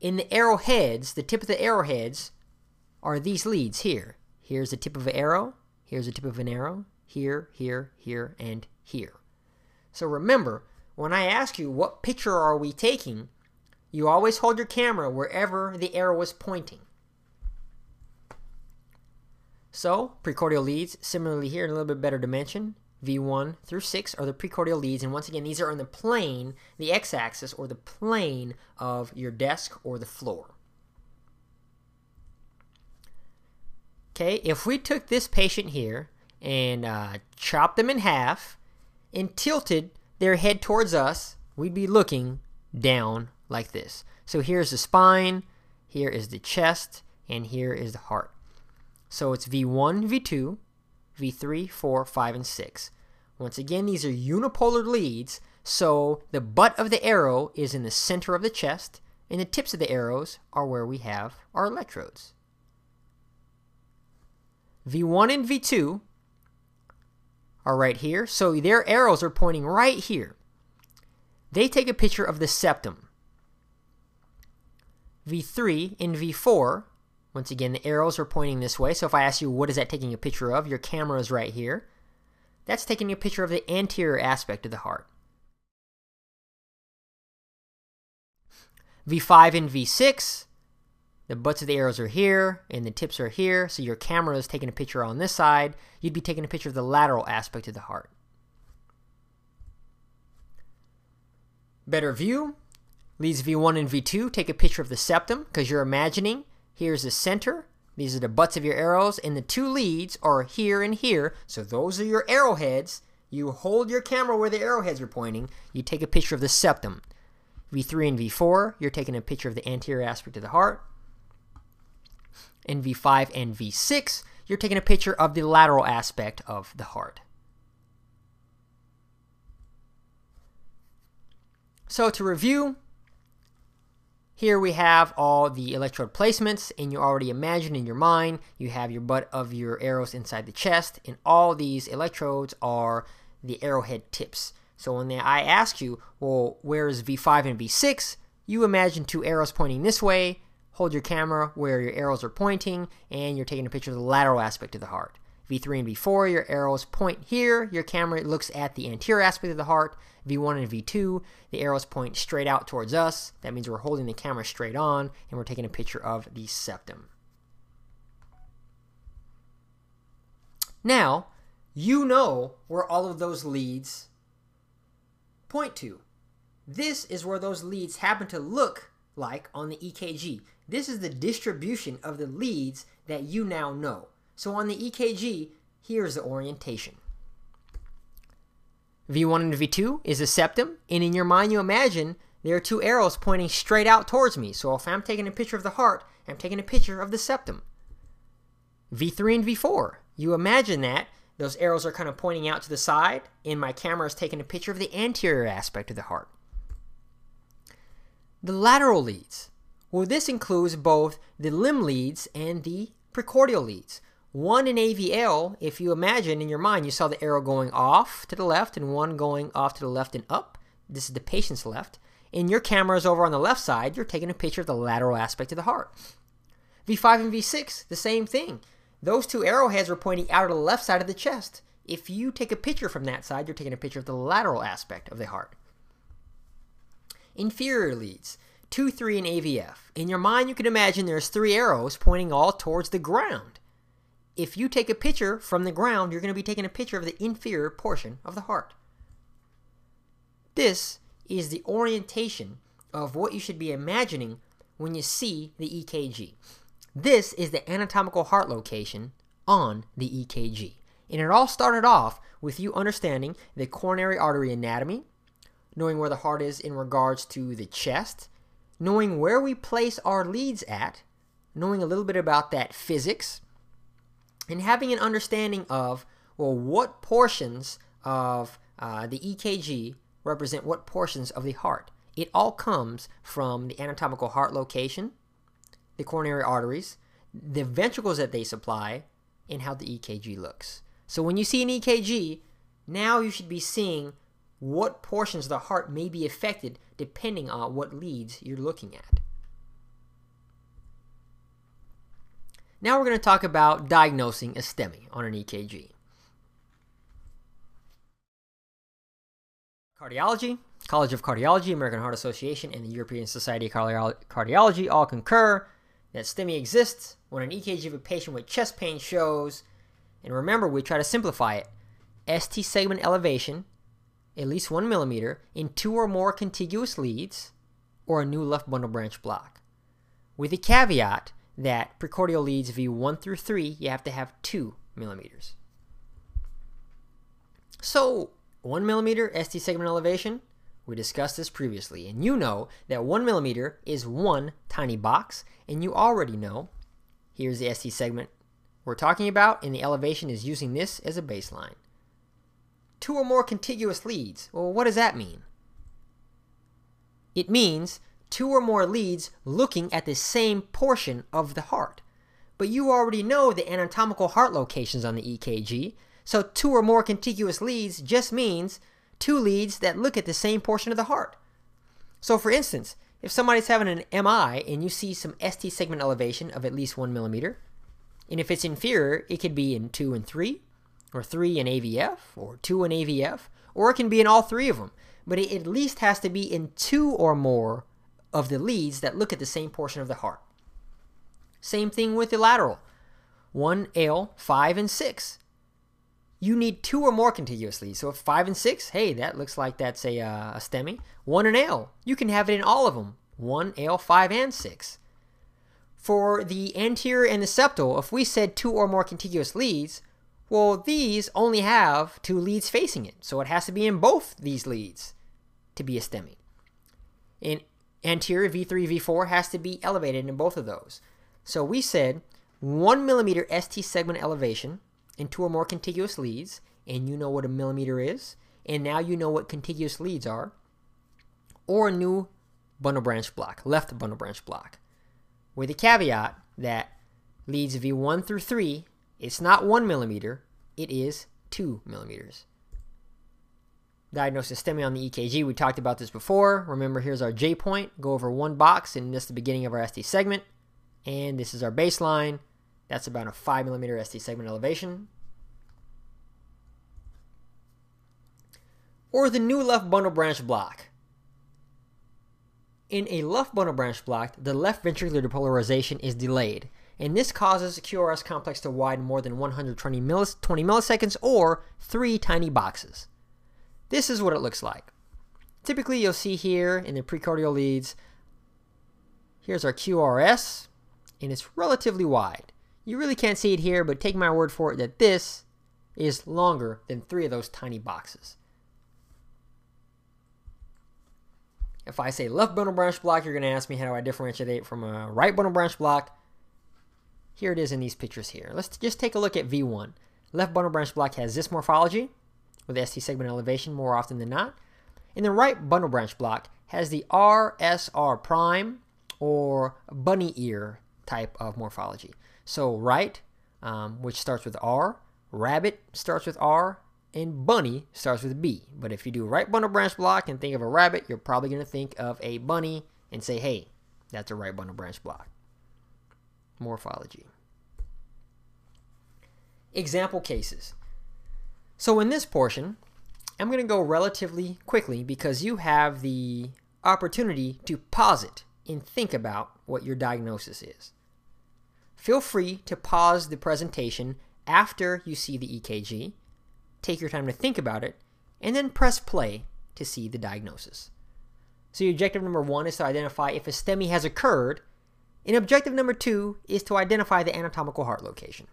In the arrowheads, the tip of the arrowheads are these leads here. Here's the tip of an arrow, here's the tip of an arrow, here, here, here, and here. So remember, when I ask you what picture are we taking, you always hold your camera wherever the arrow is pointing. So, precordial leads, similarly here in a little bit better dimension, V1 through 6 are the precordial leads, and once again, these are on the plane, the x-axis, or the plane of your desk or the floor. Okay, if we took this patient here and uh, chopped them in half and tilted their head towards us, we'd be looking down like this. So here's the spine, here is the chest, and here is the heart. So it's V1, V2, V3, 4, 5, and 6. Once again, these are unipolar leads, so the butt of the arrow is in the center of the chest, and the tips of the arrows are where we have our electrodes. V1 and V2 are right here, so their arrows are pointing right here. They take a picture of the septum. V3 and V4 once again, the arrows are pointing this way. So if I ask you, what is that taking a picture of? Your camera is right here. That's taking a picture of the anterior aspect of the heart. V5 and V6, the butts of the arrows are here and the tips are here. So your camera is taking a picture on this side. You'd be taking a picture of the lateral aspect of the heart. Better view, leads V1 and V2 take a picture of the septum because you're imagining Here's the center. These are the butts of your arrows, and the two leads are here and here. So those are your arrowheads. You hold your camera where the arrowheads are pointing. You take a picture of the septum. V3 and V4, you're taking a picture of the anterior aspect of the heart. In V5 and V6, you're taking a picture of the lateral aspect of the heart. So to review, here we have all the electrode placements, and you already imagine in your mind you have your butt of your arrows inside the chest, and all these electrodes are the arrowhead tips. So when I ask you, well, where is V5 and V6? You imagine two arrows pointing this way, hold your camera where your arrows are pointing, and you're taking a picture of the lateral aspect of the heart. V3 and V4, your arrows point here, your camera looks at the anterior aspect of the heart. V1 and V2, the arrows point straight out towards us. That means we're holding the camera straight on, and we're taking a picture of the septum. Now, you know where all of those leads point to. This is where those leads happen to look like on the EKG. This is the distribution of the leads that you now know. So on the EKG, here's the orientation. V1 and V2 is the septum, and in your mind you imagine there are two arrows pointing straight out towards me. So if I'm taking a picture of the heart, I'm taking a picture of the septum. V3 and V4, you imagine that those arrows are kind of pointing out to the side, and my camera is taking a picture of the anterior aspect of the heart. The lateral leads. Well, this includes both the limb leads and the precordial leads. One in AVL, if you imagine in your mind, you saw the arrow going off to the left and one going off to the left and up. This is the patient's left. And your camera is over on the left side. You're taking a picture of the lateral aspect of the heart. V5 and V6, the same thing. Those two arrowheads are pointing out of the left side of the chest. If you take a picture from that side, you're taking a picture of the lateral aspect of the heart. Inferior leads, 2, 3, and AVF. In your mind, you can imagine there's three arrows pointing all towards the ground if you take a picture from the ground, you're going to be taking a picture of the inferior portion of the heart. This is the orientation of what you should be imagining when you see the EKG. This is the anatomical heart location on the EKG. And it all started off with you understanding the coronary artery anatomy, knowing where the heart is in regards to the chest, knowing where we place our leads at, knowing a little bit about that physics, and having an understanding of, well, what portions of uh, the EKG represent what portions of the heart. It all comes from the anatomical heart location, the coronary arteries, the ventricles that they supply, and how the EKG looks. So when you see an EKG, now you should be seeing what portions of the heart may be affected depending on what leads you're looking at. Now we're going to talk about diagnosing a STEMI on an EKG. Cardiology, College of Cardiology, American Heart Association, and the European Society of Cardiology all concur that STEMI exists when an EKG of a patient with chest pain shows, and remember, we try to simplify it, ST segment elevation, at least one millimeter, in two or more contiguous leads, or a new left bundle branch block. With the caveat that precordial leads V1 through 3, you have to have 2 millimeters. So, 1 millimeter ST segment elevation, we discussed this previously, and you know that 1 millimeter is one tiny box, and you already know, here's the ST segment we're talking about, and the elevation is using this as a baseline. Two or more contiguous leads, well, what does that mean? It means two or more leads looking at the same portion of the heart. But you already know the anatomical heart locations on the EKG, so two or more contiguous leads just means two leads that look at the same portion of the heart. So for instance, if somebody's having an MI and you see some ST segment elevation of at least one millimeter, and if it's inferior, it could be in 2 and 3, or 3 in AVF, or 2 in AVF, or it can be in all three of them. But it at least has to be in two or more of the leads that look at the same portion of the heart. Same thing with the lateral. 1L, 5, and 6. You need two or more contiguous leads. So if 5 and 6, hey, that looks like that's a, uh, a STEMI. 1 and L, you can have it in all of them. 1, L, 5, and 6. For the anterior and the septal, if we said two or more contiguous leads, well, these only have two leads facing it. So it has to be in both these leads to be a STEMI. in anterior V3, V4 has to be elevated in both of those. So we said 1 millimeter ST segment elevation in two or more contiguous leads, and you know what a millimeter is, and now you know what contiguous leads are, or a new bundle branch block, left bundle branch block, with the caveat that leads V1 through 3, it's not 1 millimeter, it is 2 millimeters. Diagnosis STEMI on the EKG, we talked about this before. Remember, here's our J point. Go over one box, and this is the beginning of our ST segment. And this is our baseline. That's about a 5 millimeter ST segment elevation. Or the new left bundle branch block. In a left bundle branch block, the left ventricular depolarization is delayed, and this causes the QRS complex to widen more than 120 millis 20 milliseconds or three tiny boxes. This is what it looks like. Typically, you'll see here in the precordial leads, here's our QRS, and it's relatively wide. You really can't see it here, but take my word for it that this is longer than three of those tiny boxes. If I say left bundle branch block, you're going to ask me how do I differentiate it from a right bundle branch block. Here it is in these pictures here. Let's just take a look at V1. Left bundle branch block has this morphology with ST segment elevation more often than not. And the right bundle branch block has the RSR prime or bunny ear type of morphology. So right, um, which starts with R, rabbit starts with R, and bunny starts with B. But if you do right bundle branch block and think of a rabbit, you're probably going to think of a bunny and say, hey, that's a right bundle branch block. Morphology. Example cases. So in this portion, I'm going to go relatively quickly because you have the opportunity to pause it and think about what your diagnosis is. Feel free to pause the presentation after you see the EKG take your time to think about it, and then press play to see the diagnosis. So objective number one is to identify if a STEMI has occurred, and objective number two is to identify the anatomical heart location.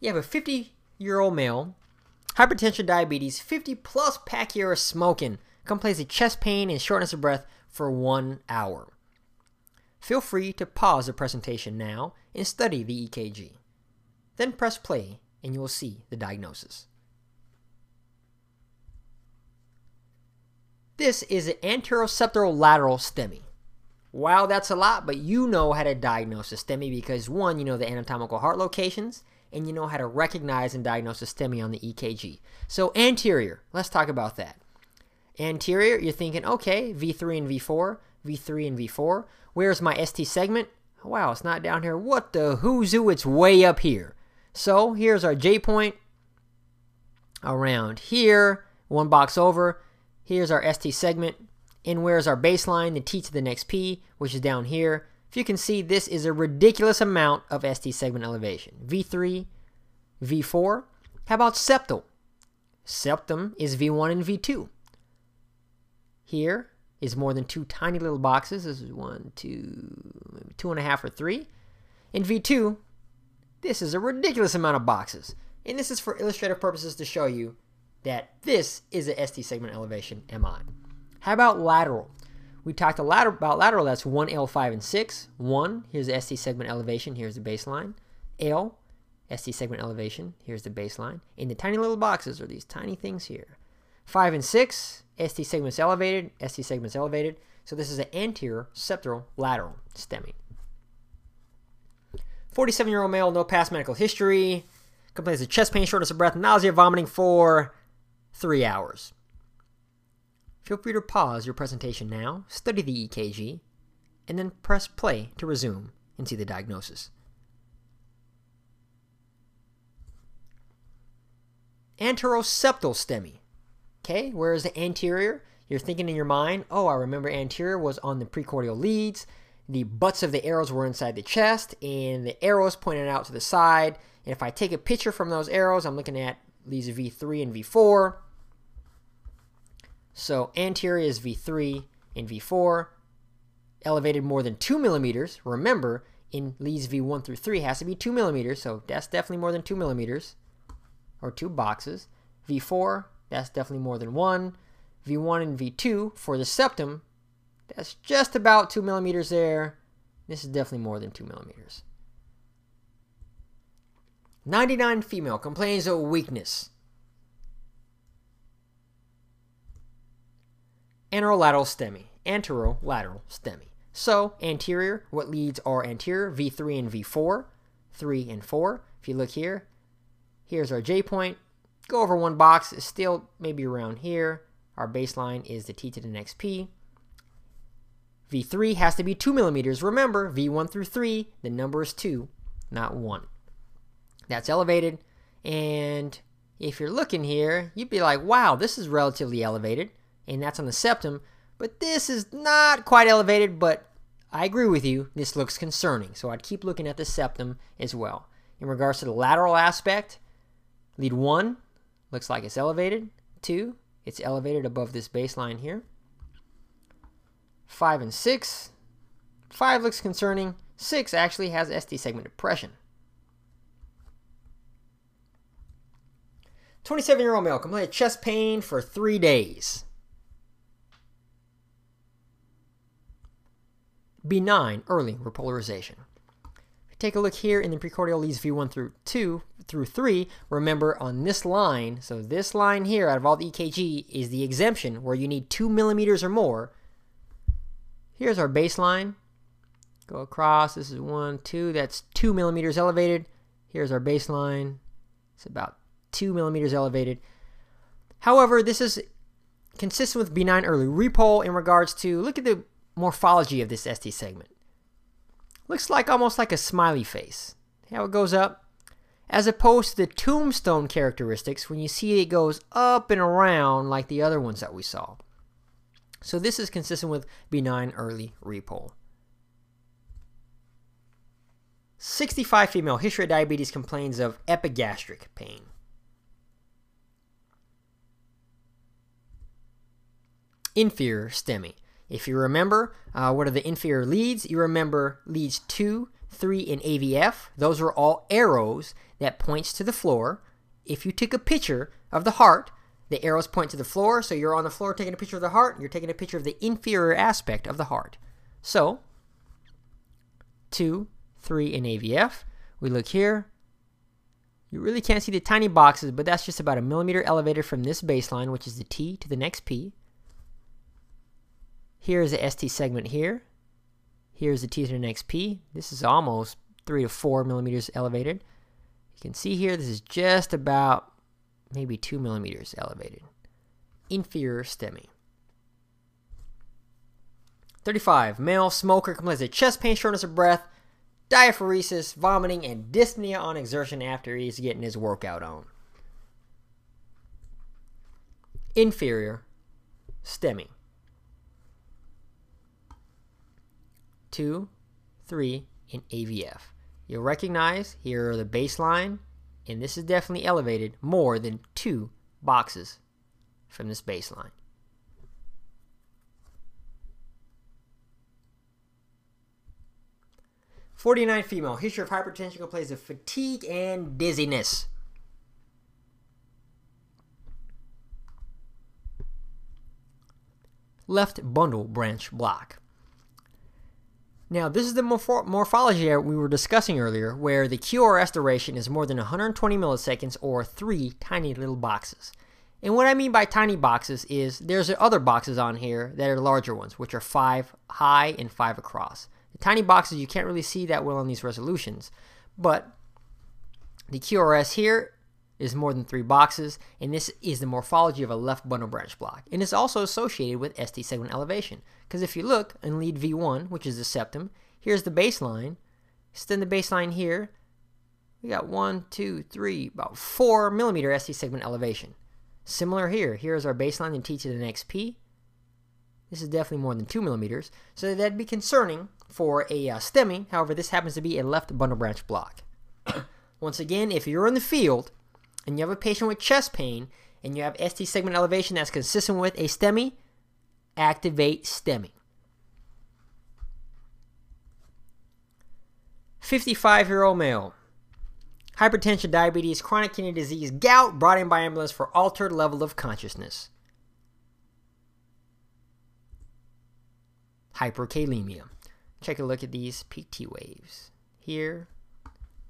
You have a 50 year old male, hypertension, diabetes, 50 plus pack year of smoking, complains of chest pain and shortness of breath for one hour. Feel free to pause the presentation now and study the EKG. Then press play and you will see the diagnosis. This is an anteroseptolateral STEMI. Wow, that's a lot, but you know how to diagnose a STEMI because one, you know the anatomical heart locations, and you know how to recognize and diagnose STEMI on the EKG. So anterior, let's talk about that. Anterior, you're thinking, okay, V3 and V4, V3 and V4. Where's my ST segment? Wow, it's not down here. What the who? It's way up here. So here's our J point around here, one box over. Here's our ST segment. And where's our baseline, the T to the next P, which is down here. If you can see, this is a ridiculous amount of ST segment elevation. V3, V4. How about septal? Septum is V1 and V2. Here is more than two tiny little boxes. This is one, two, maybe two and a half or three. In V2, this is a ridiculous amount of boxes. And this is for illustrative purposes to show you that this is a ST segment elevation MI. How about lateral? We talked a about lateral, that's 1, L, 5, and 6. 1, here's the ST segment elevation, here's the baseline. L, ST segment elevation, here's the baseline. In the tiny little boxes are these tiny things here. 5 and 6, ST segment's elevated, ST segment's elevated. So this is an anterior septal lateral STEMI. 47 year old male, no past medical history, complains of chest pain, shortness of breath, nausea, vomiting for three hours. Feel free to pause your presentation now, study the EKG, and then press play to resume and see the diagnosis. Anteroseptal STEMI. Okay, whereas the anterior, you're thinking in your mind, oh, I remember anterior was on the precordial leads the butts of the arrows were inside the chest and the arrows pointed out to the side. And if I take a picture from those arrows, I'm looking at these V3 and V4. So anterior is V3 and V4. Elevated more than 2 millimeters. Remember, in leads V1 through 3 has to be 2 millimeters, so that's definitely more than 2 millimeters, or two boxes. V4, that's definitely more than one. V1 and V2 for the septum, that's just about 2 millimeters there. This is definitely more than 2 millimeters. 99 female complains of weakness. Anterolateral STEMI. Anterolateral STEMI. So, anterior, what leads are anterior, V3 and V4, 3 and 4. If you look here, here's our J point. Go over one box, it's still maybe around here. Our baseline is the T to the next P. V3 has to be 2 millimeters. Remember, V1 through 3, the number is 2, not 1. That's elevated. And if you're looking here, you'd be like, wow, this is relatively elevated. And that's on the septum. But this is not quite elevated, but I agree with you. This looks concerning. So I'd keep looking at the septum as well. In regards to the lateral aspect, lead 1 looks like it's elevated. 2, it's elevated above this baseline here. 5 and 6. 5 looks concerning. 6 actually has ST segment depression. 27 year old male complained of chest pain for three days. Benign early repolarization. Take a look here in the precordial leads V1 through 2 through 3. Remember on this line, so this line here out of all the EKG is the exemption where you need 2 millimeters or more. Here's our baseline. Go across. This is 1, 2. That's 2 millimeters elevated. Here's our baseline. It's about 2 millimeters elevated. However, this is consistent with benign early repole in regards to look at the morphology of this ST segment. Looks like almost like a smiley face. How it goes up. As opposed to the tombstone characteristics when you see it goes up and around like the other ones that we saw. So this is consistent with benign early repole. 65 female history of diabetes complains of epigastric pain. Inferior STEMI. If you remember, uh, what are the inferior leads? You remember leads 2, 3, and AVF. Those are all arrows that points to the floor. If you took a picture of the heart, the arrows point to the floor, so you're on the floor taking a picture of the heart, and you're taking a picture of the inferior aspect of the heart. So, 2, 3, and AVF. We look here. You really can't see the tiny boxes, but that's just about a millimeter elevated from this baseline, which is the T to the next P. Here's the ST segment here. Here's the T to the next P. This is almost 3 to 4 millimeters elevated. You can see here this is just about maybe 2 millimeters elevated. Inferior STEMI. 35. Male smoker complains of chest pain, shortness of breath, diaphoresis, vomiting, and dyspnea on exertion after he's getting his workout on. Inferior STEMI. 2, 3, and AVF. You'll recognize here are the baseline, and this is definitely elevated more than two boxes from this baseline. Forty-nine female history of hypertension complains of fatigue and dizziness. Left bundle branch block. Now, this is the morpho morphology we were discussing earlier, where the QRS duration is more than 120 milliseconds or three tiny little boxes. And what I mean by tiny boxes is there's other boxes on here that are larger ones, which are five high and five across. The tiny boxes you can't really see that well on these resolutions, but the QRS here is more than three boxes, and this is the morphology of a left bundle branch block. And it's also associated with ST segment elevation. Because if you look in lead V1, which is the septum, here's the baseline. Extend the baseline here. We got one, two, three, about four millimeter ST segment elevation. Similar here. Here's our baseline and T to the next P. This is definitely more than two millimeters. So that'd be concerning for a uh, STEMI. However, this happens to be a left bundle branch block. Once again, if you're in the field and you have a patient with chest pain and you have ST segment elevation that's consistent with a STEMI, activate STEMI. 55 year old male. Hypertension, diabetes, chronic kidney disease, gout brought in by ambulance for altered level of consciousness. hyperkalemia. Take a look at these peaked T waves. Here,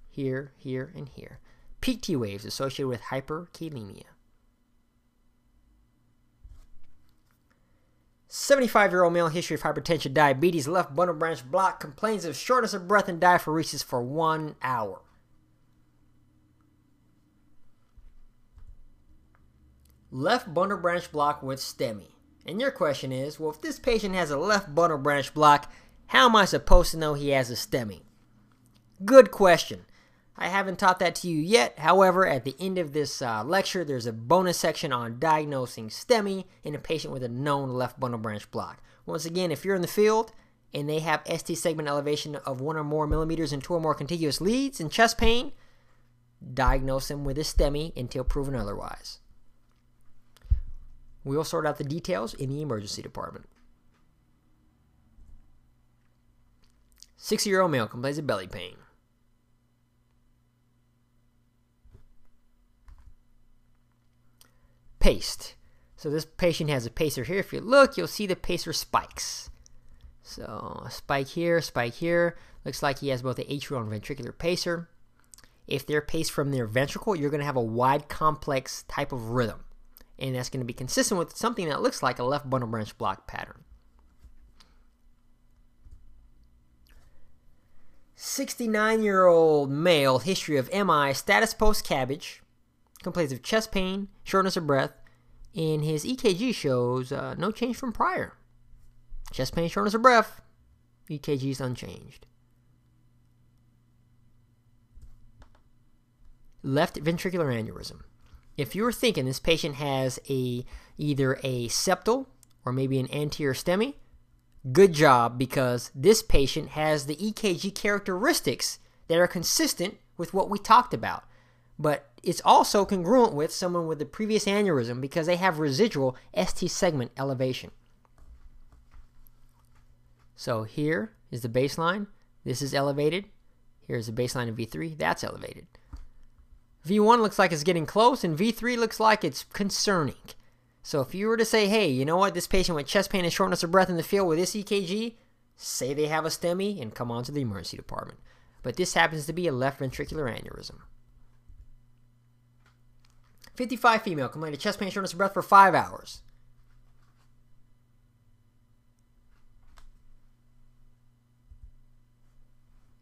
here, here, and here. Peaked T waves associated with hyperkalemia. 75 year old male history of hypertension, diabetes, left bundle branch block, complains of shortness of breath and diaphoresis for one hour. Left bundle branch block with STEMI. And your question is well, if this patient has a left bundle branch block, how am I supposed to know he has a STEMI? Good question. I haven't taught that to you yet. However, at the end of this uh, lecture, there's a bonus section on diagnosing STEMI in a patient with a known left bundle branch block. Once again, if you're in the field and they have ST segment elevation of one or more millimeters and two or more contiguous leads and chest pain, diagnose them with a STEMI until proven otherwise. We'll sort out the details in the emergency department. 60 year old male complains of belly pain. Paced. So this patient has a pacer here. If you look, you'll see the pacer spikes. So spike here, spike here. Looks like he has both the atrial and ventricular pacer. If they're paced from their ventricle, you're going to have a wide complex type of rhythm and that's going to be consistent with something that looks like a left bundle branch block pattern. 69 year old male, history of MI, status post CABG, complains of chest pain, shortness of breath, and his EKG shows uh, no change from prior. Chest pain, shortness of breath, EKG is unchanged. Left ventricular aneurysm if you're thinking this patient has a either a septal or maybe an anterior STEMI, good job because this patient has the EKG characteristics that are consistent with what we talked about. But it's also congruent with someone with the previous aneurysm because they have residual ST segment elevation. So here is the baseline. This is elevated. Here's the baseline of V3. That's elevated. V1 looks like it's getting close, and V3 looks like it's concerning. So if you were to say, hey, you know what, this patient with chest pain and shortness of breath in the field with this EKG, say they have a STEMI and come on to the emergency department. But this happens to be a left ventricular aneurysm. 55 female complained of chest pain, shortness of breath for five hours.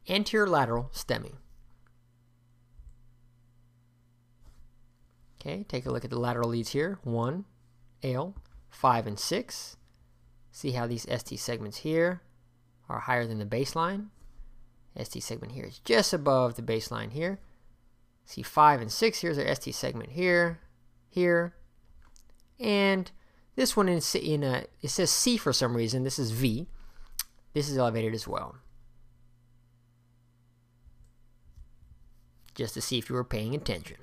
Anterior lateral STEMI. Okay, take a look at the lateral leads here. 1, L, 5, and 6. See how these ST segments here are higher than the baseline. ST segment here is just above the baseline here. See 5 and 6, here's our ST segment here, here. And this one in, in a, it says C for some reason, this is V. This is elevated as well. Just to see if you were paying attention.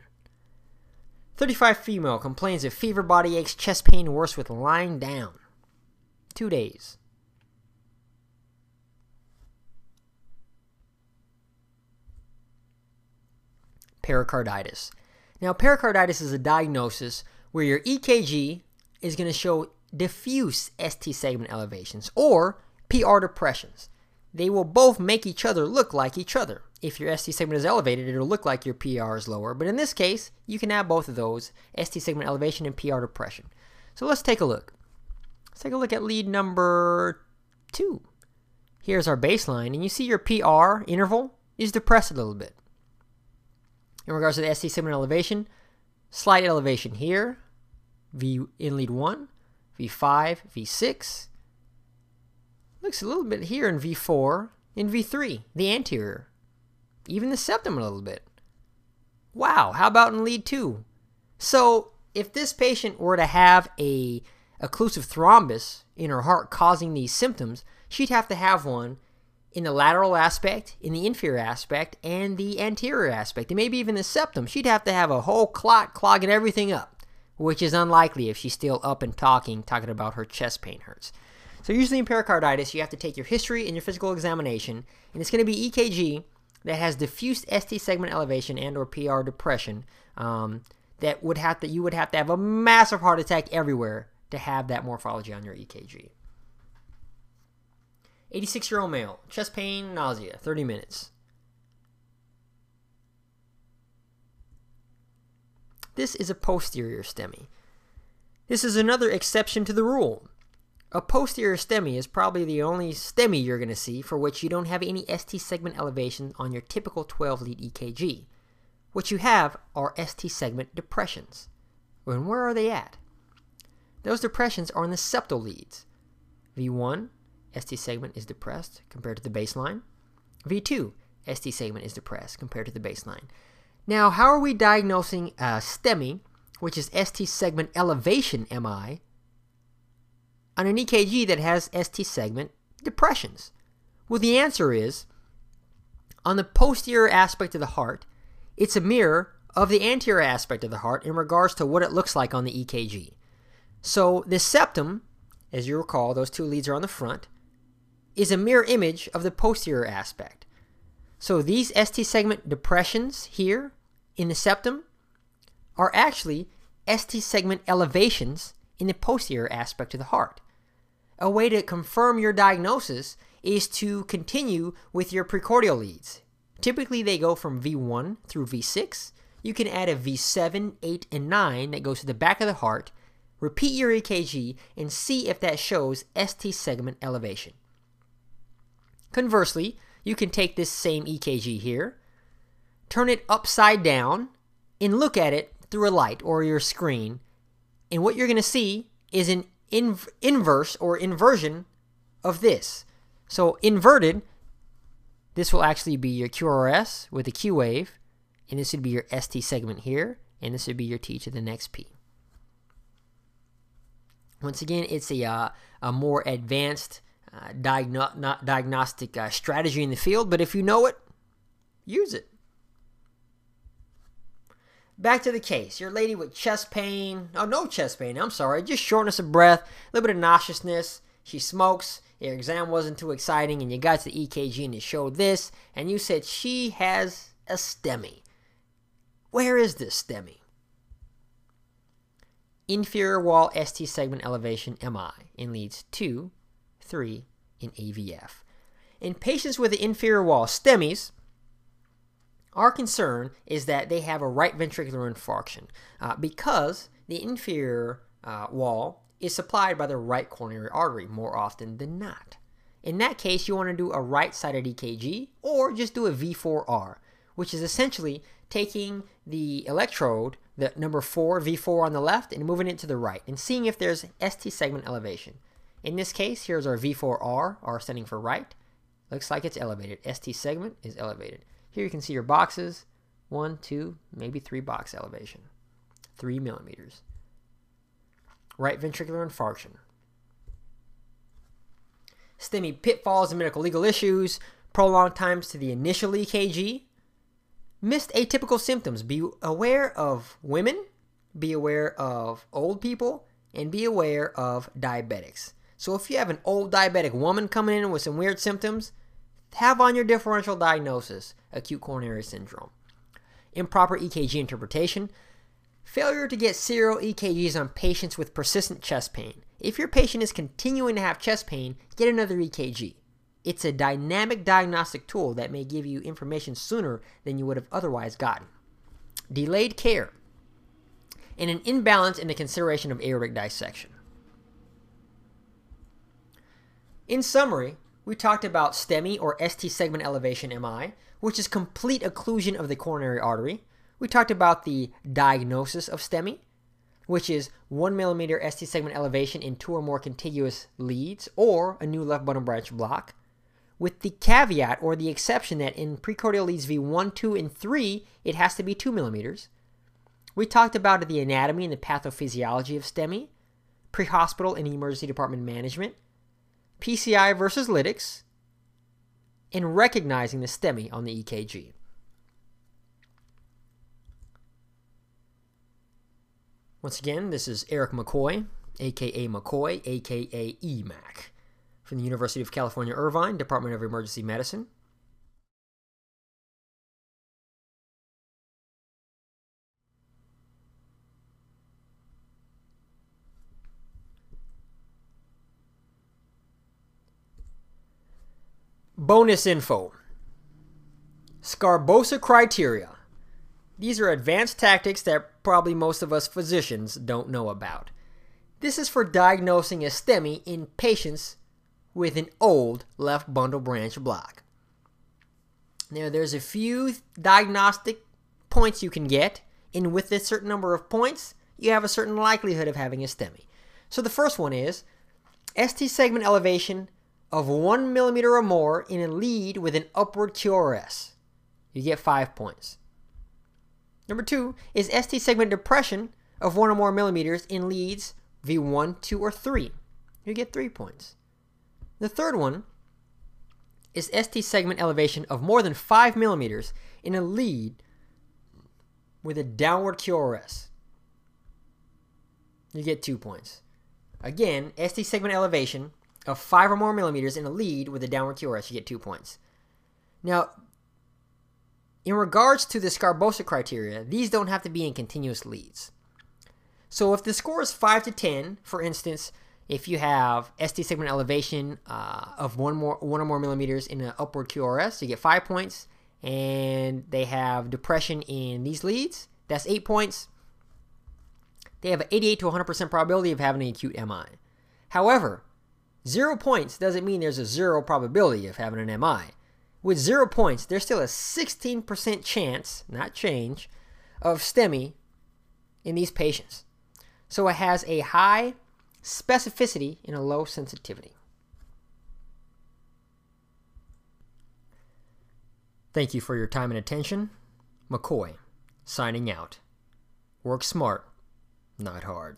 35 female complains of fever, body aches, chest pain, worse with lying down. Two days. Pericarditis. Now, pericarditis is a diagnosis where your EKG is going to show diffuse ST segment elevations or PR depressions. They will both make each other look like each other if your ST segment is elevated, it'll look like your PR is lower. But in this case, you can have both of those, ST segment elevation and PR depression. So let's take a look. Let's take a look at lead number two. Here's our baseline, and you see your PR interval is depressed a little bit. In regards to the ST segment elevation, slight elevation here, V in lead 1, V5, V6. Looks a little bit here in V4, in V3, the anterior even the septum a little bit. Wow, how about in lead 2? So, if this patient were to have a occlusive thrombus in her heart causing these symptoms, she'd have to have one in the lateral aspect, in the inferior aspect, and the anterior aspect, and maybe even the septum. She'd have to have a whole clot clogging everything up, which is unlikely if she's still up and talking, talking about her chest pain hurts. So usually in pericarditis, you have to take your history and your physical examination, and it's going to be EKG that has diffuse ST segment elevation and or PR depression, um, that would have to you would have to have a massive heart attack everywhere to have that morphology on your EKG. 86 year old male, chest pain, nausea, 30 minutes. This is a posterior STEMI. This is another exception to the rule. A posterior STEMI is probably the only STEMI you're going to see for which you don't have any ST segment elevation on your typical 12 lead EKG. What you have are ST segment depressions. And where are they at? Those depressions are in the septal leads. V1, ST segment is depressed compared to the baseline. V2, ST segment is depressed compared to the baseline. Now, how are we diagnosing a STEMI, which is ST segment elevation MI, on an EKG that has ST segment depressions? Well, the answer is on the posterior aspect of the heart, it's a mirror of the anterior aspect of the heart in regards to what it looks like on the EKG. So the septum, as you recall, those two leads are on the front, is a mirror image of the posterior aspect. So these ST segment depressions here in the septum are actually ST segment elevations in the posterior aspect of the heart. A way to confirm your diagnosis is to continue with your precordial leads. Typically, they go from V1 through V6. You can add a V7, 8, and 9 that goes to the back of the heart. Repeat your EKG and see if that shows ST segment elevation. Conversely, you can take this same EKG here, turn it upside down, and look at it through a light or your screen. And what you're going to see is an inv- inverse or inversion of this. So, inverted, this will actually be your QRS with a Q wave, and this would be your ST segment here, and this would be your T to the next P. Once again, it's a, uh, a more advanced uh, diagno- diagnostic uh, strategy in the field, but if you know it, use it. Back to the case. Your lady with chest pain. Oh, no chest pain. I'm sorry. Just shortness of breath, a little bit of nauseousness. She smokes. Your exam wasn't too exciting, and you got to the EKG and it showed this, and you said she has a STEMI. Where is this STEMI? Inferior wall ST segment elevation MI in leads 2, 3 in AVF. In patients with the inferior wall STEMIs, our concern is that they have a right ventricular infarction uh, because the inferior uh, wall is supplied by the right coronary artery more often than not. In that case, you want to do a right sided EKG or just do a V4R, which is essentially taking the electrode, the number 4, V4 on the left, and moving it to the right and seeing if there's ST segment elevation. In this case, here's our V4R, R standing for right. Looks like it's elevated. ST segment is elevated. Here you can see your boxes. One, two, maybe three box elevation. Three millimeters. Right ventricular infarction. STEMI pitfalls and medical legal issues. Prolonged times to the initial EKG. Missed atypical symptoms. Be aware of women. Be aware of old people. And be aware of diabetics. So if you have an old diabetic woman coming in with some weird symptoms, have on your differential diagnosis acute coronary syndrome. Improper EKG interpretation. Failure to get serial EKGs on patients with persistent chest pain. If your patient is continuing to have chest pain, get another EKG. It's a dynamic diagnostic tool that may give you information sooner than you would have otherwise gotten. Delayed care. And an imbalance in the consideration of aortic dissection. In summary, we talked about STEMI or ST segment elevation MI, which is complete occlusion of the coronary artery. We talked about the diagnosis of STEMI, which is 1 millimeter ST segment elevation in two or more contiguous leads or a new left bundle branch block, with the caveat or the exception that in precordial leads V1, 2, and 3, it has to be 2 millimeters. We talked about the anatomy and the pathophysiology of STEMI, pre-hospital and emergency department management, PCI versus lytics, and recognizing the STEMI on the EKG. Once again, this is Eric McCoy, aka McCoy, aka EMAC, from the University of California Irvine, Department of Emergency Medicine. Bonus info Sgarbossa criteria. These are advanced tactics that probably most of us physicians don't know about. This is for diagnosing a STEMI in patients with an old left bundle branch block. Now, there's a few diagnostic points you can get, and with a certain number of points, you have a certain likelihood of having a STEMI. So the first one is ST segment elevation of 1 millimeter or more in a lead with an upward QRS. You get 5 points. Number two is ST segment depression of 1 or more millimeters in leads V1, 2, or 3. You get 3 points. The third one is ST segment elevation of more than 5 millimeters in a lead with a downward QRS. You get 2 points. Again, ST segment elevation of 5 or more millimeters in a lead with a downward QRS, you get 2 points. Now, in regards to the Sgarbossa criteria, these don't have to be in continuous leads. So if the score is 5 to 10, for instance, if you have ST segment elevation uh, of one more one or more millimeters in an upward QRS, you get five points. And they have depression in these leads, that's eight points. They have an 88 to 100% probability of having an acute MI. However, zero points doesn't mean there's a zero probability of having an MI. With zero points, there's still a 16% chance, not change, of STEMI in these patients. So it has a high specificity and a low sensitivity. Thank you for your time and attention. McCoy, signing out. Work smart, not hard.